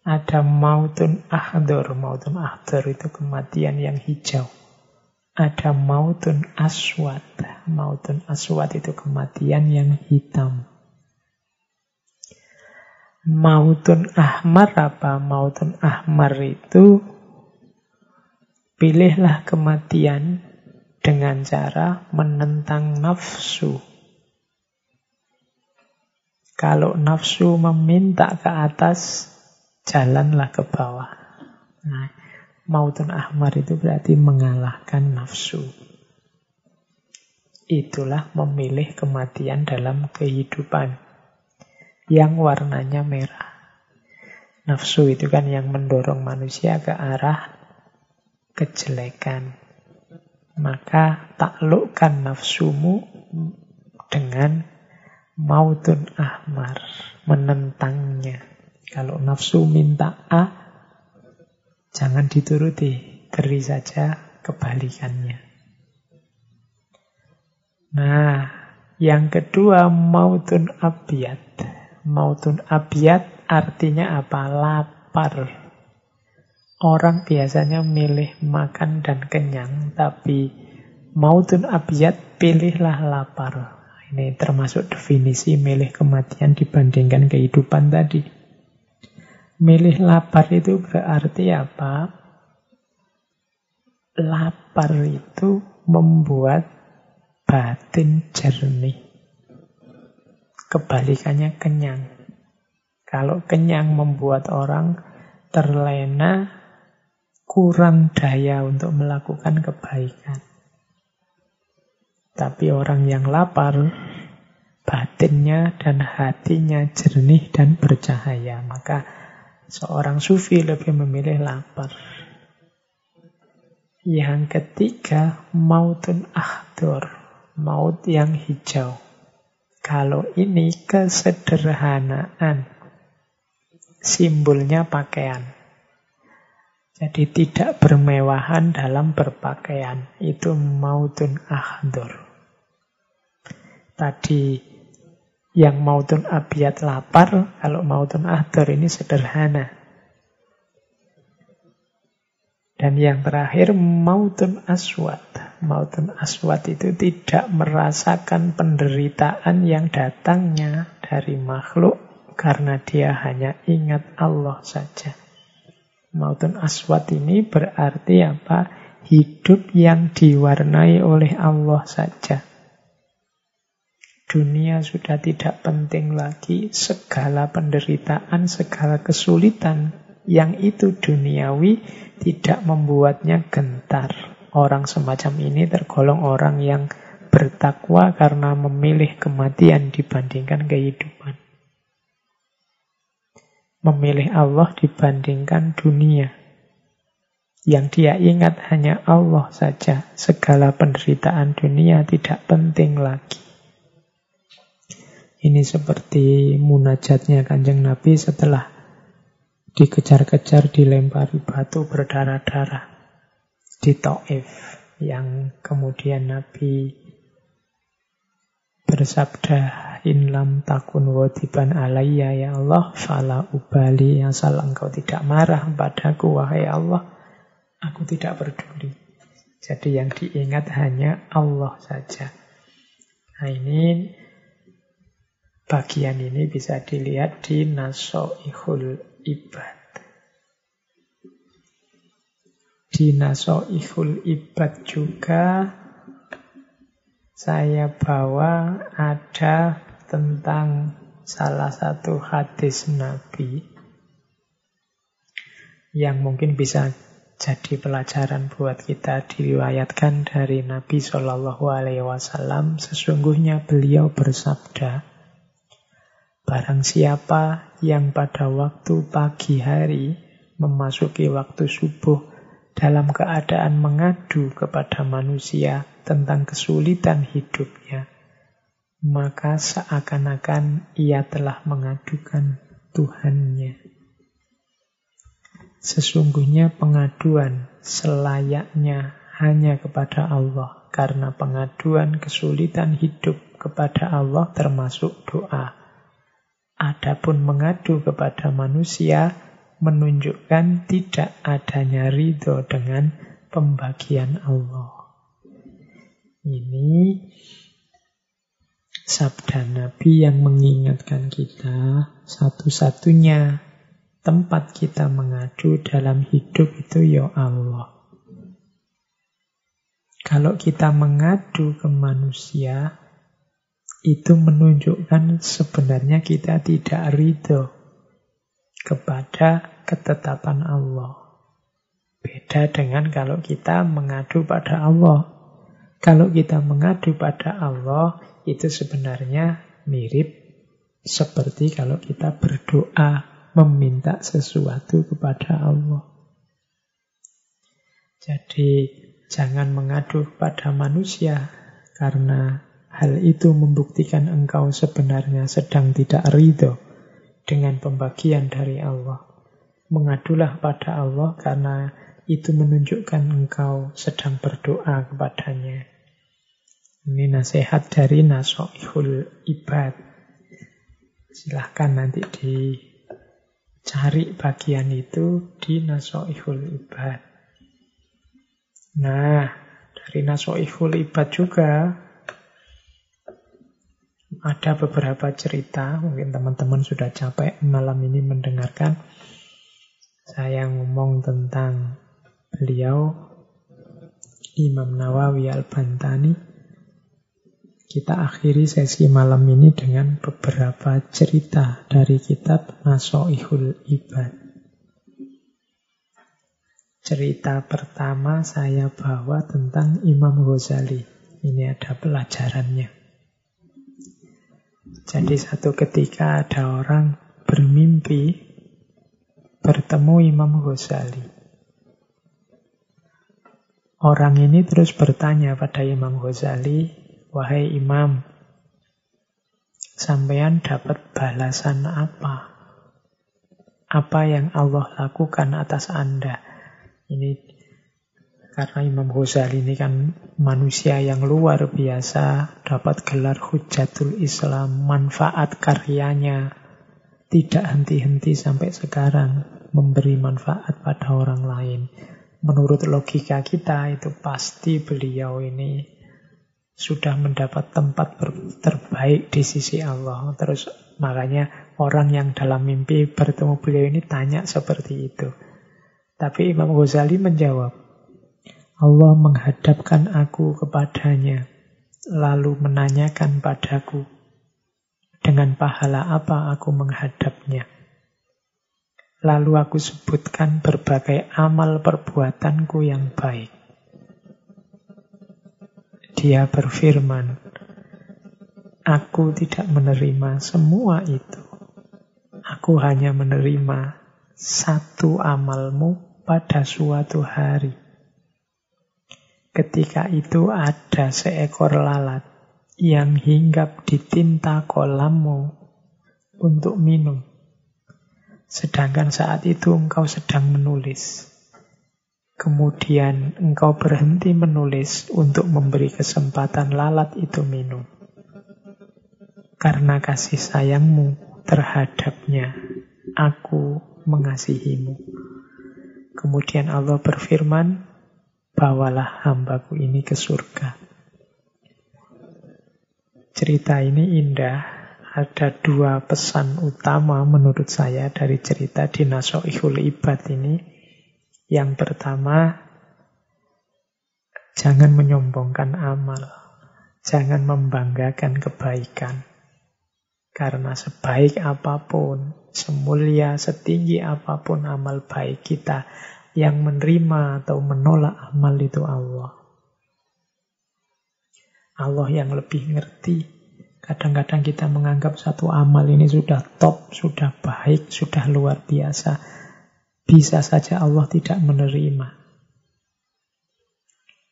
Ada mautun ahdor. Mautun ahdor itu kematian yang hijau ada mautun aswad. Mautun aswad itu kematian yang hitam. Mautun ahmar apa? Mautun ahmar itu pilihlah kematian dengan cara menentang nafsu. Kalau nafsu meminta ke atas, jalanlah ke bawah. Nah, Mautun ahmar itu berarti mengalahkan nafsu. Itulah memilih kematian dalam kehidupan yang warnanya merah. Nafsu itu kan yang mendorong manusia ke arah kejelekan. Maka taklukkan nafsumu dengan mautun ahmar, menentangnya. Kalau nafsu minta A, jangan dituruti, beri saja kebalikannya. Nah, yang kedua mautun abiyat. Mautun abiyat artinya apa? Lapar. Orang biasanya milih makan dan kenyang, tapi mautun abiyat pilihlah lapar. Ini termasuk definisi milih kematian dibandingkan kehidupan tadi. Milih lapar itu berarti apa? Lapar itu membuat batin jernih. Kebalikannya kenyang. Kalau kenyang membuat orang terlena, kurang daya untuk melakukan kebaikan. Tapi orang yang lapar, batinnya dan hatinya jernih dan bercahaya. Maka seorang sufi lebih memilih lapar. Yang ketiga, mautun ahdur. Maut yang hijau. Kalau ini kesederhanaan. Simbolnya pakaian. Jadi tidak bermewahan dalam berpakaian. Itu mautun ahdur. Tadi yang mautun abiyat lapar, kalau mautun ahdar ini sederhana. Dan yang terakhir mautun aswat. Mautun aswat itu tidak merasakan penderitaan yang datangnya dari makhluk karena dia hanya ingat Allah saja. Mautun aswat ini berarti apa? Hidup yang diwarnai oleh Allah saja. Dunia sudah tidak penting lagi. Segala penderitaan, segala kesulitan yang itu duniawi tidak membuatnya gentar. Orang semacam ini tergolong orang yang bertakwa karena memilih kematian dibandingkan kehidupan. Memilih Allah dibandingkan dunia. Yang dia ingat hanya Allah saja. Segala penderitaan dunia tidak penting lagi. Ini seperti munajatnya kanjeng Nabi setelah dikejar-kejar dilempari batu berdarah-darah di Taif yang kemudian Nabi bersabda in lam takun wadiban alayya ya Allah fala ubali asal engkau tidak marah padaku wahai Allah aku tidak peduli. Jadi yang diingat hanya Allah saja. Nah ini Bagian ini bisa dilihat di Nasoihul Ibad. Di Nasoihul Ibad juga saya bawa ada tentang salah satu hadis Nabi yang mungkin bisa jadi pelajaran buat kita diriwayatkan dari Nabi Shallallahu Alaihi Wasallam. Sesungguhnya beliau bersabda, Barang siapa yang pada waktu pagi hari memasuki waktu subuh dalam keadaan mengadu kepada manusia tentang kesulitan hidupnya, maka seakan-akan ia telah mengadukan Tuhannya. Sesungguhnya pengaduan selayaknya hanya kepada Allah, karena pengaduan kesulitan hidup kepada Allah termasuk doa. Adapun mengadu kepada manusia menunjukkan tidak adanya ridho dengan pembagian Allah. Ini sabda Nabi yang mengingatkan kita satu-satunya tempat kita mengadu dalam hidup itu ya Allah. Kalau kita mengadu ke manusia, itu menunjukkan sebenarnya kita tidak ridho kepada ketetapan Allah. Beda dengan kalau kita mengadu pada Allah. Kalau kita mengadu pada Allah, itu sebenarnya mirip seperti kalau kita berdoa meminta sesuatu kepada Allah. Jadi jangan mengadu pada manusia karena hal itu membuktikan engkau sebenarnya sedang tidak ridho dengan pembagian dari Allah. Mengadulah pada Allah karena itu menunjukkan engkau sedang berdoa kepadanya. Ini nasihat dari Nasoihul Ibad. Silahkan nanti dicari bagian itu di Nasoihul Ibad. Nah, dari Nasoihul Ibad juga ada beberapa cerita, mungkin teman-teman sudah capek malam ini mendengarkan. Saya ngomong tentang beliau Imam Nawawi Al-Bantani. Kita akhiri sesi malam ini dengan beberapa cerita dari kitab Nasoihul Ibad. Cerita pertama saya bawa tentang Imam Ghazali. Ini ada pelajarannya. Jadi satu ketika ada orang bermimpi bertemu Imam Ghazali. Orang ini terus bertanya pada Imam Ghazali, "Wahai Imam, sampean dapat balasan apa? Apa yang Allah lakukan atas Anda?" Ini karena Imam Ghazali ini kan manusia yang luar biasa, dapat gelar hujatul Islam, manfaat karyanya tidak henti-henti sampai sekarang memberi manfaat pada orang lain. Menurut logika kita itu pasti beliau ini sudah mendapat tempat terbaik di sisi Allah. Terus makanya orang yang dalam mimpi bertemu beliau ini tanya seperti itu. Tapi Imam Ghazali menjawab, Allah menghadapkan aku kepadanya, lalu menanyakan padaku, dengan pahala apa aku menghadapnya. Lalu aku sebutkan berbagai amal perbuatanku yang baik. Dia berfirman, Aku tidak menerima semua itu. Aku hanya menerima satu amalmu pada suatu hari. Ketika itu ada seekor lalat yang hinggap di tinta kolammu untuk minum. Sedangkan saat itu engkau sedang menulis. Kemudian engkau berhenti menulis untuk memberi kesempatan lalat itu minum. Karena kasih sayangmu terhadapnya, aku mengasihimu. Kemudian Allah berfirman, bawalah hambaku ini ke surga. Cerita ini indah. Ada dua pesan utama menurut saya dari cerita di Nasoihul Ibad ini. Yang pertama, jangan menyombongkan amal. Jangan membanggakan kebaikan. Karena sebaik apa pun, semulia, setinggi apa pun amal baik kita, yang menerima atau menolak amal itu Allah. Allah yang lebih ngerti. Kadang-kadang kita menganggap satu amal ini sudah top, sudah baik, sudah luar biasa. Bisa saja Allah tidak menerima.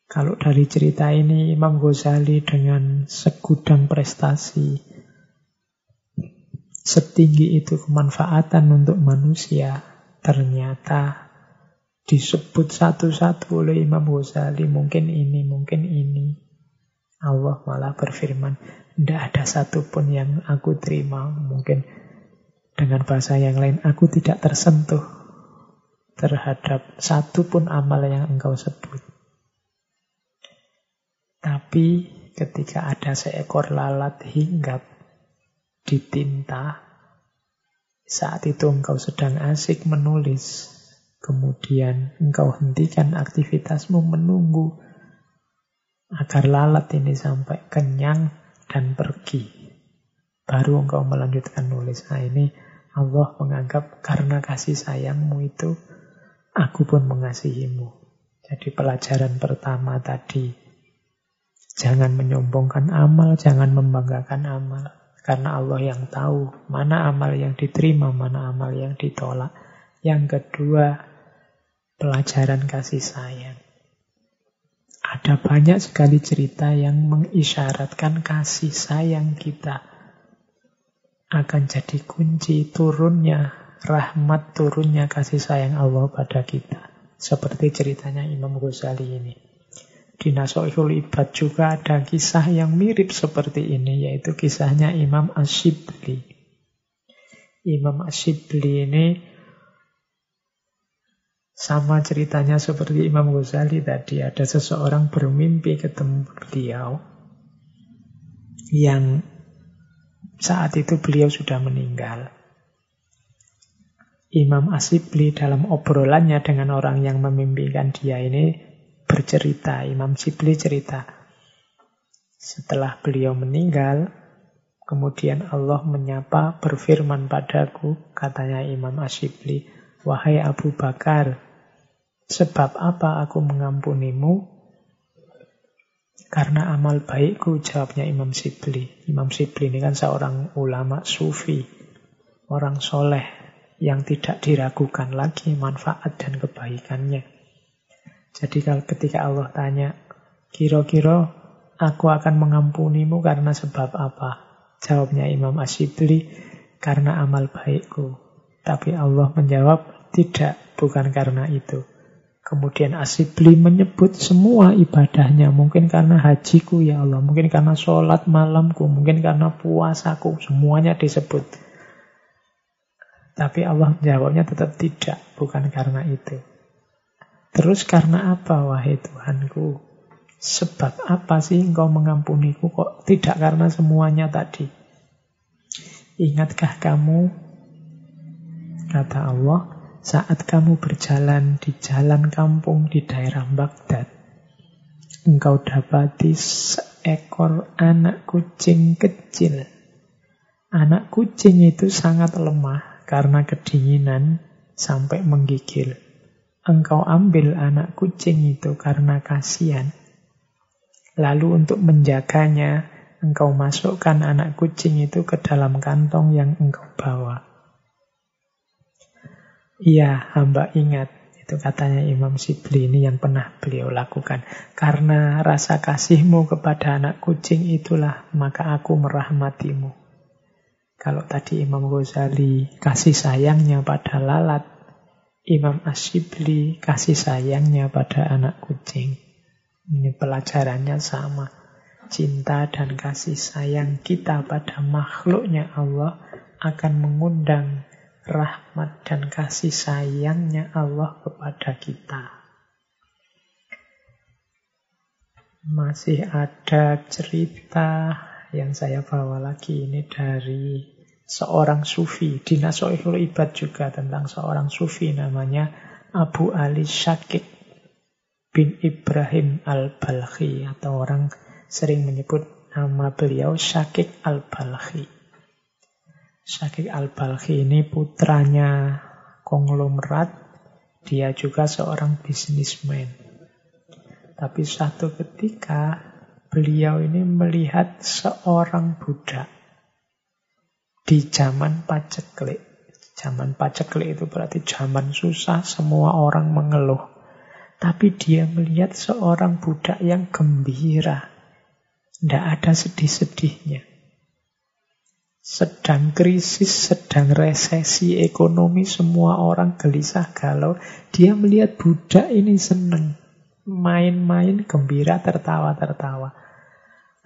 Kalau dari cerita ini Imam Ghazali dengan segudang prestasi, setinggi itu kemanfaatan untuk manusia, ternyata disebut satu-satu oleh Imam Ghazali. Mungkin ini, mungkin ini. Allah malah berfirman, tidak ada satupun yang aku terima. Mungkin dengan bahasa yang lain, aku tidak tersentuh terhadap satupun amal yang engkau sebut. Tapi ketika ada seekor lalat hinggap di tinta, saat itu engkau sedang asik menulis, Kemudian engkau hentikan aktivitasmu menunggu agar lalat ini sampai kenyang dan pergi. Baru engkau melanjutkan nulis. Nah ini Allah menganggap karena kasih sayangmu itu aku pun mengasihimu. Jadi pelajaran pertama tadi jangan menyombongkan amal, jangan membanggakan amal. Karena Allah yang tahu mana amal yang diterima, mana amal yang ditolak. Yang kedua, pelajaran kasih sayang. Ada banyak sekali cerita yang mengisyaratkan kasih sayang kita akan jadi kunci turunnya rahmat, turunnya kasih sayang Allah pada kita. Seperti ceritanya Imam Ghazali ini. Di Nasoihul Ibad juga ada kisah yang mirip seperti ini, yaitu kisahnya Imam Ashibli. Imam Ashibli ini sama ceritanya seperti Imam Ghazali tadi. Ada seseorang bermimpi ketemu beliau yang saat itu beliau sudah meninggal. Imam Asibli dalam obrolannya dengan orang yang memimpikan dia ini bercerita. Imam Sibli cerita. Setelah beliau meninggal, kemudian Allah menyapa berfirman padaku, katanya Imam Asibli, Wahai Abu Bakar, sebab apa aku mengampunimu? Karena amal baikku, jawabnya Imam Sibli. Imam Sibli ini kan seorang ulama sufi, orang soleh, yang tidak diragukan lagi manfaat dan kebaikannya. Jadi kalau ketika Allah tanya, kira-kira aku akan mengampunimu karena sebab apa? Jawabnya Imam Asyibli, karena amal baikku. Tapi Allah menjawab, tidak, bukan karena itu. Kemudian Asibli menyebut semua ibadahnya. Mungkin karena hajiku ya Allah. Mungkin karena sholat malamku. Mungkin karena puasaku. Semuanya disebut. Tapi Allah menjawabnya tetap tidak. Bukan karena itu. Terus karena apa wahai Tuhanku? Sebab apa sih engkau mengampuniku kok tidak karena semuanya tadi? Ingatkah kamu, kata Allah, saat kamu berjalan di jalan kampung di daerah Baghdad, engkau dapati seekor anak kucing kecil. Anak kucing itu sangat lemah karena kedinginan sampai menggigil. Engkau ambil anak kucing itu karena kasihan. Lalu untuk menjaganya, engkau masukkan anak kucing itu ke dalam kantong yang engkau bawa. Iya, hamba ingat. Itu katanya Imam Sibli ini yang pernah beliau lakukan. Karena rasa kasihmu kepada anak kucing itulah, maka aku merahmatimu. Kalau tadi Imam Ghazali kasih sayangnya pada lalat, Imam Asyibli kasih sayangnya pada anak kucing. Ini pelajarannya sama. Cinta dan kasih sayang kita pada makhluknya Allah akan mengundang rahmat dan kasih sayangnya Allah kepada kita. Masih ada cerita yang saya bawa lagi ini dari seorang sufi. Di Ibad juga tentang seorang sufi namanya Abu Ali Syakik bin Ibrahim al-Balkhi atau orang sering menyebut nama beliau Syakik al-Balkhi. Syakik al-Balkhi ini putranya konglomerat, dia juga seorang bisnismen. Tapi satu ketika beliau ini melihat seorang budak di zaman paceklik. Zaman paceklik itu berarti zaman susah, semua orang mengeluh. Tapi dia melihat seorang budak yang gembira. Tidak ada sedih-sedihnya sedang krisis, sedang resesi ekonomi, semua orang gelisah galau. Dia melihat budak ini senang, main-main, gembira, tertawa-tertawa.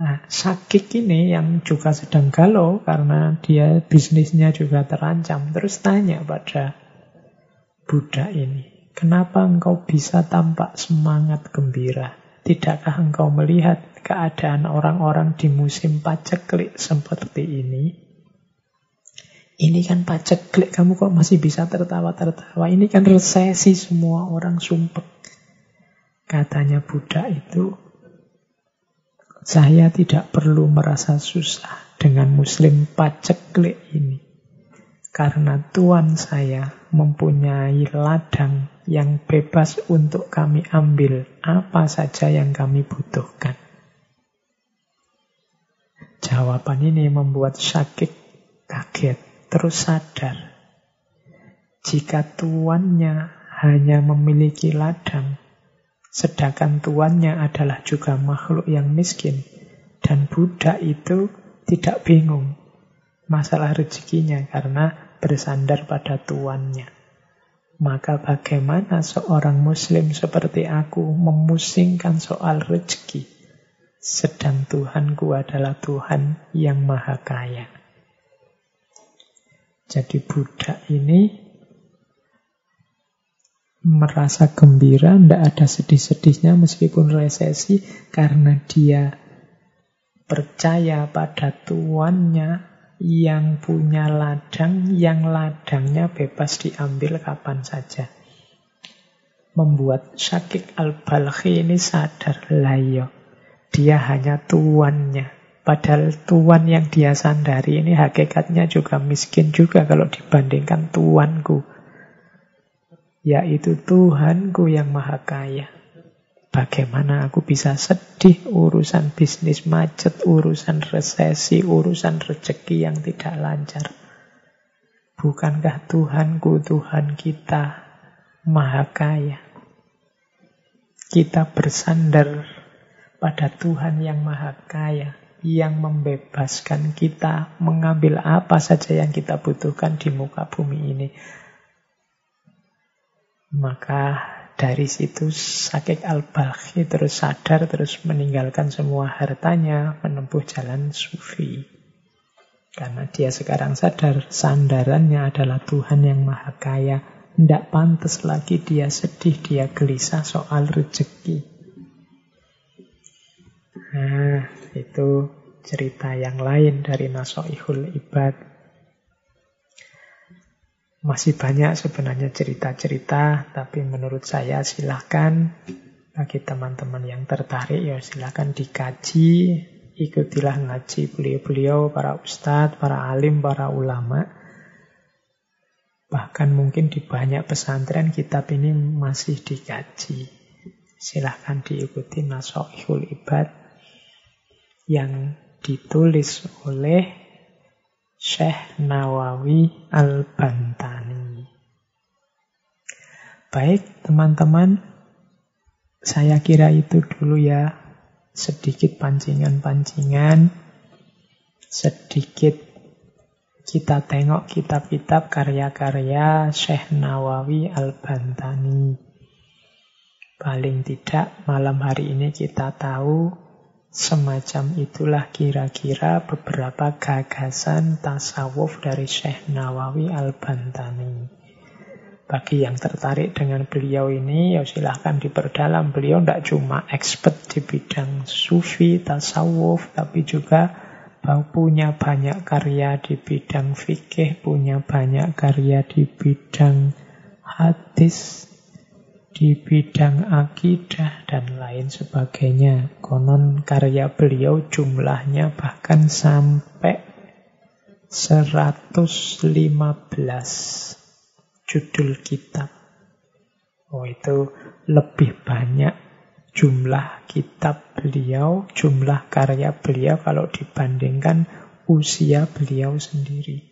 Nah, sakit ini yang juga sedang galau karena dia bisnisnya juga terancam. Terus tanya pada budak ini, kenapa engkau bisa tampak semangat gembira? Tidakkah engkau melihat keadaan orang-orang di musim paceklik seperti ini? Ini kan pajak klik kamu kok masih bisa tertawa-tertawa. Ini kan resesi semua orang sumpek. Katanya budak itu, saya tidak perlu merasa susah dengan muslim paceklik ini. Karena Tuhan saya mempunyai ladang yang bebas untuk kami ambil apa saja yang kami butuhkan. Jawaban ini membuat sakit kaget terus sadar jika tuannya hanya memiliki ladang, Sedangkan tuannya adalah juga makhluk yang miskin. Dan budak itu tidak bingung masalah rezekinya karena bersandar pada tuannya. Maka bagaimana seorang muslim seperti aku memusingkan soal rezeki? Sedang Tuhanku adalah Tuhan yang maha kaya. Jadi budak ini merasa gembira, tidak ada sedih-sedihnya meskipun resesi karena dia percaya pada tuannya yang punya ladang, yang ladangnya bebas diambil kapan saja. Membuat Syakik al-Balkhi ini sadar, layo, dia hanya tuannya. Padahal tuan yang dia sandari ini hakikatnya juga miskin juga kalau dibandingkan tuanku. Yaitu Tuhanku yang maha kaya. Bagaimana aku bisa sedih urusan bisnis macet, urusan resesi, urusan rezeki yang tidak lancar. Bukankah Tuhanku, Tuhan kita, maha kaya. Kita bersandar pada Tuhan yang maha kaya, yang membebaskan kita mengambil apa saja yang kita butuhkan di muka bumi ini. Maka dari situ Sakik al-Balkhi terus sadar, terus meninggalkan semua hartanya, menempuh jalan sufi. Karena dia sekarang sadar sandarannya adalah Tuhan yang maha kaya. Tidak pantas lagi dia sedih, dia gelisah soal rezeki. Nah, itu cerita yang lain dari Nasoihul Ibad. Masih banyak sebenarnya cerita-cerita, tapi menurut saya silahkan bagi teman-teman yang tertarik ya silahkan dikaji, ikutilah ngaji beliau-beliau, para ustadz, para alim, para ulama. Bahkan mungkin di banyak pesantren kitab ini masih dikaji. Silahkan diikuti Nasoihul Ibad yang ditulis oleh Syekh Nawawi Al-Bantani. Baik, teman-teman, saya kira itu dulu ya sedikit pancingan-pancingan, sedikit kita tengok kitab-kitab karya-karya Syekh Nawawi Al-Bantani. Paling tidak malam hari ini kita tahu Semacam itulah kira-kira beberapa gagasan tasawuf dari Syekh Nawawi Al-Bantani. Bagi yang tertarik dengan beliau ini, ya silahkan diperdalam. Beliau tidak cuma expert di bidang sufi, tasawuf, tapi juga punya banyak karya di bidang fikih, punya banyak karya di bidang hadis, di bidang akidah dan lain sebagainya. Konon karya beliau jumlahnya bahkan sampai 115 judul kitab. Oh itu lebih banyak jumlah kitab beliau, jumlah karya beliau kalau dibandingkan usia beliau sendiri.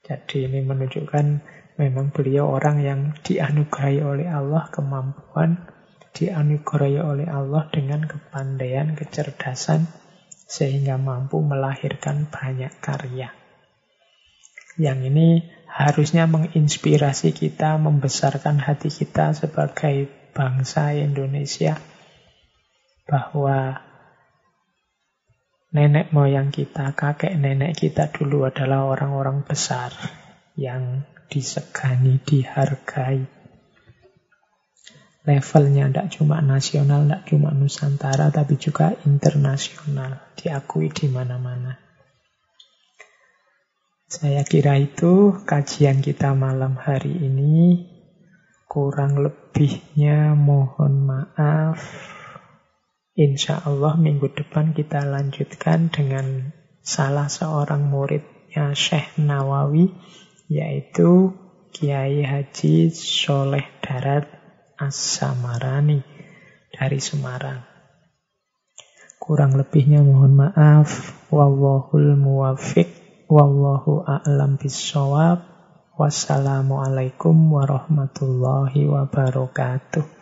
Jadi ini menunjukkan Memang beliau orang yang dianugerahi oleh Allah kemampuan, dianugerahi oleh Allah dengan kepandaian, kecerdasan, sehingga mampu melahirkan banyak karya. Yang ini harusnya menginspirasi kita, membesarkan hati kita sebagai bangsa Indonesia, bahwa nenek moyang kita, kakek nenek kita dulu adalah orang-orang besar yang disegani, dihargai. Levelnya tidak cuma nasional, tidak cuma Nusantara, tapi juga internasional, diakui di mana-mana. Saya kira itu kajian kita malam hari ini. Kurang lebihnya mohon maaf. Insya Allah minggu depan kita lanjutkan dengan salah seorang muridnya Syekh Nawawi yaitu Kiai Haji Soleh Darat As-Samarani dari Semarang. Kurang lebihnya mohon maaf. Wallahul muwafiq. Wallahu a'lam bisawab. Wassalamualaikum warahmatullahi wabarakatuh.